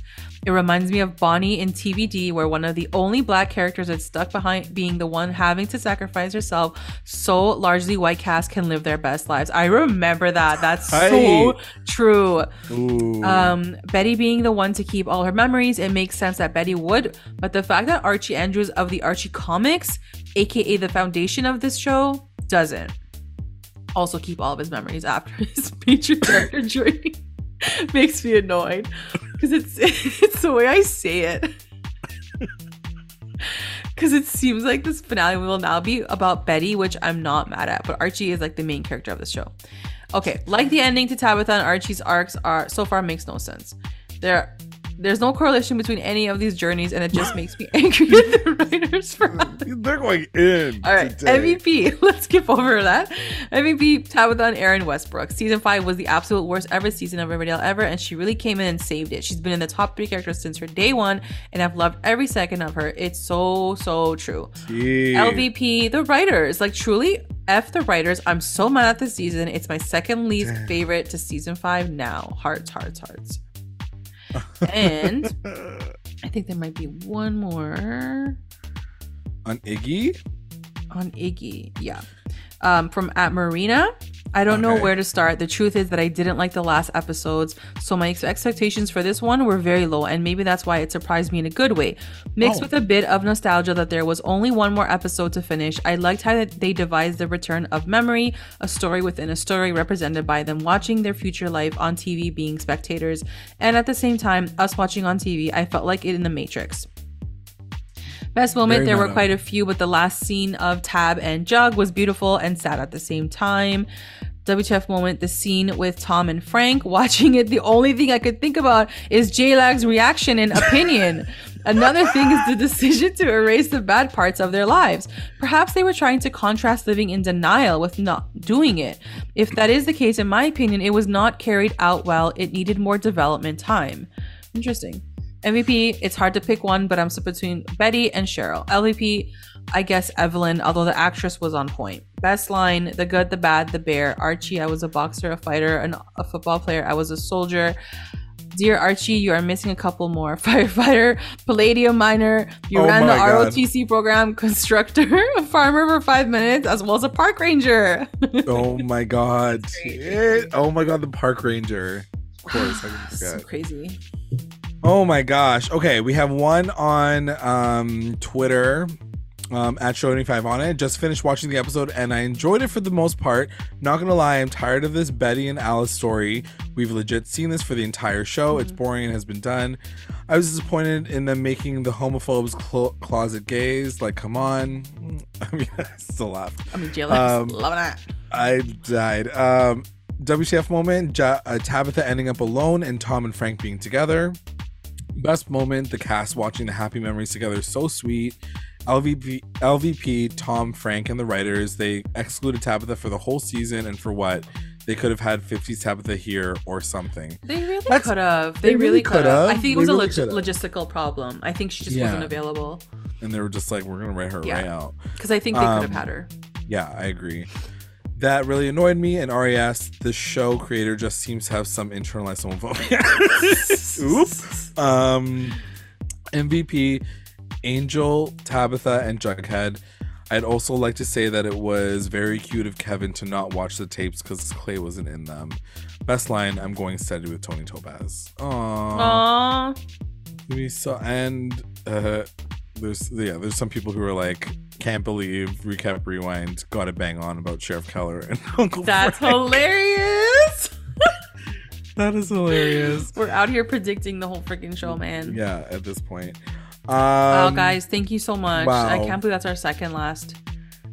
It reminds me of Bonnie in TVD, where one of the only black characters that's stuck behind being the one having to sacrifice herself so largely white cast can live their best lives. I remember that. That's so true. Um, Betty being the one to keep all her memories, it makes sense that Betty would, but the fact that Archie Andrews of the Archie comics, aka the foundation of this show, doesn't also keep all of his memories after his major character makes me annoyed because it's it's the way I say it. Because it seems like this finale will now be about Betty, which I'm not mad at, but Archie is like the main character of the show. Okay, like the ending to Tabitha and Archie's arcs are so far makes no sense. There, there's no correlation between any of these journeys, and it just makes me angry at the writers for They're going in. all right, today. MVP. Let's skip over that. MVP Tabitha and Erinn Westbrook. Season five was the absolute worst ever season of Riverdale ever, and she really came in and saved it. She's been in the top three characters since her day one, and I've loved every second of her. It's so so true. Yeah. LVP, the writers, like truly, F the writers. I'm so mad at this season. It's my second least favorite to season five now. Hearts, hearts, hearts. And I think there might be one more On Iggy? on Iggy. Yeah. Um, from at Marina. I don't know where to start. The truth is that I didn't like the last episodes, so my ex- expectations for this one were very low, and maybe that's why it surprised me in a good way. Mixed Oh. with a bit of nostalgia that there was only one more episode to finish, I liked how they devised the return of memory, a story within a story represented by them watching their future life on TV being spectators, and at the same time, us watching on TV, I felt like it in the Matrix. Best moment, Very there were quite a few, but the last scene of Tab and Jug was beautiful and sad at the same time. WTF moment, the scene with Tom and Frank. Watching it, the only thing I could think about is J-Lag's reaction and opinion. Another thing is the decision to erase the bad parts of their lives. Perhaps they were trying to contrast living in denial with not doing it. If that is the case, in my opinion, it was not carried out well. It needed more development time. Interesting. MVP, it's hard to pick one, but I'm split between Betty and Cheryl. LVP, I guess Evelyn, although the actress was on point. Best line The good, the bad, the bear. Archie, I was a boxer, a fighter, and a football player. I was a soldier. Dear Archie, you are missing a couple more. Firefighter, palladium miner, you Oh ran the God. ROTC program, constructor, a farmer for five minutes, as well as a park ranger. Oh my god. It- oh my god, the park ranger. Of course, I can so crazy. Oh my gosh. Okay, we have one on um Twitter. Um, at Show25 on it. Just finished watching the episode and I enjoyed it for the most part. Not gonna lie, I'm tired of this Betty and Alice story. We've legit seen this for the entire show. It's boring and has been done. I was disappointed in them making the homophobes clo- closet gays. Like, come on. I mean, I still laugh. I mean, jealous. Um, Loving it. I died. Um, WTF moment: ja- uh, Tabitha ending up alone and Tom and Frank being together. Best moment: the cast watching the happy memories together. So sweet. LVP, LVP, Tom, Frank, and the writers they excluded Tabitha for the whole season, and for what? They could have had 50s Tabitha here or something. They really could have. they They, really could could've. I think it was a log- logistical problem. I think she just Yeah. wasn't available And they were just like, we're gonna write her Yeah. right out. because I think they could Um, have had her. Yeah, I agree. That really annoyed me. And RES, the show creator, just seems to have some internalized homophobia. Oop. Um, MVP, Angel, Tabitha, and Jughead. I'd also like to say that it was very cute of Kevin to not watch the tapes because Clay wasn't in them. Best line, I'm going steady with Toni Topaz. Aww. Aww. We saw and uh there's yeah, there's some people who are like, can't believe recap rewind got a bang on about Sheriff Keller and Uncle That's Frank. hilarious. That is hilarious. We're out here predicting the whole freaking show, man. Yeah, at this point. Um wow, guys, thank you so much. Wow. I can't believe that's our second last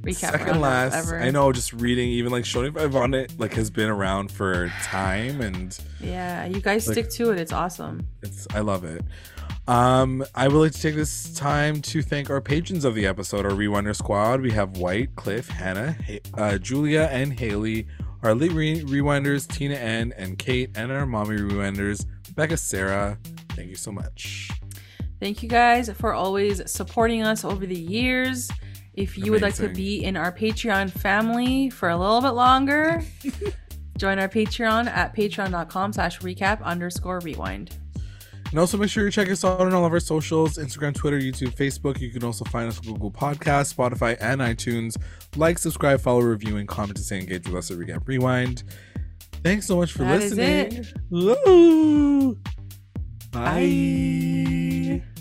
recap Second last, ever. I know. Just reading, even like on it, like has been around for time, and Yeah, you guys Like- stick to it. It's awesome. It's I love it. Um, I would like to take this time to thank our patrons of the episode, our Rewinder Squad. We have White, Cliff, Hannah, Ha- uh, Julia, and Haley. Our elite re- rewinders, Tina N and Kate, and our mommy rewinders, Becca, Sarah. Thank you so much. Thank you guys for always supporting us over the years. If you would like to be in our Patreon family for a little bit longer, join our Patreon at patreon.com slash recap underscore rewind. And also make sure you check us out on all of our socials Instagram, Twitter, YouTube, Facebook. You can also find us on Google Podcasts, Spotify, and iTunes. Like, subscribe, follow, review, and comment to stay engaged with us at Recap Rewind. Thanks so much for That is listening. Bye. Bye.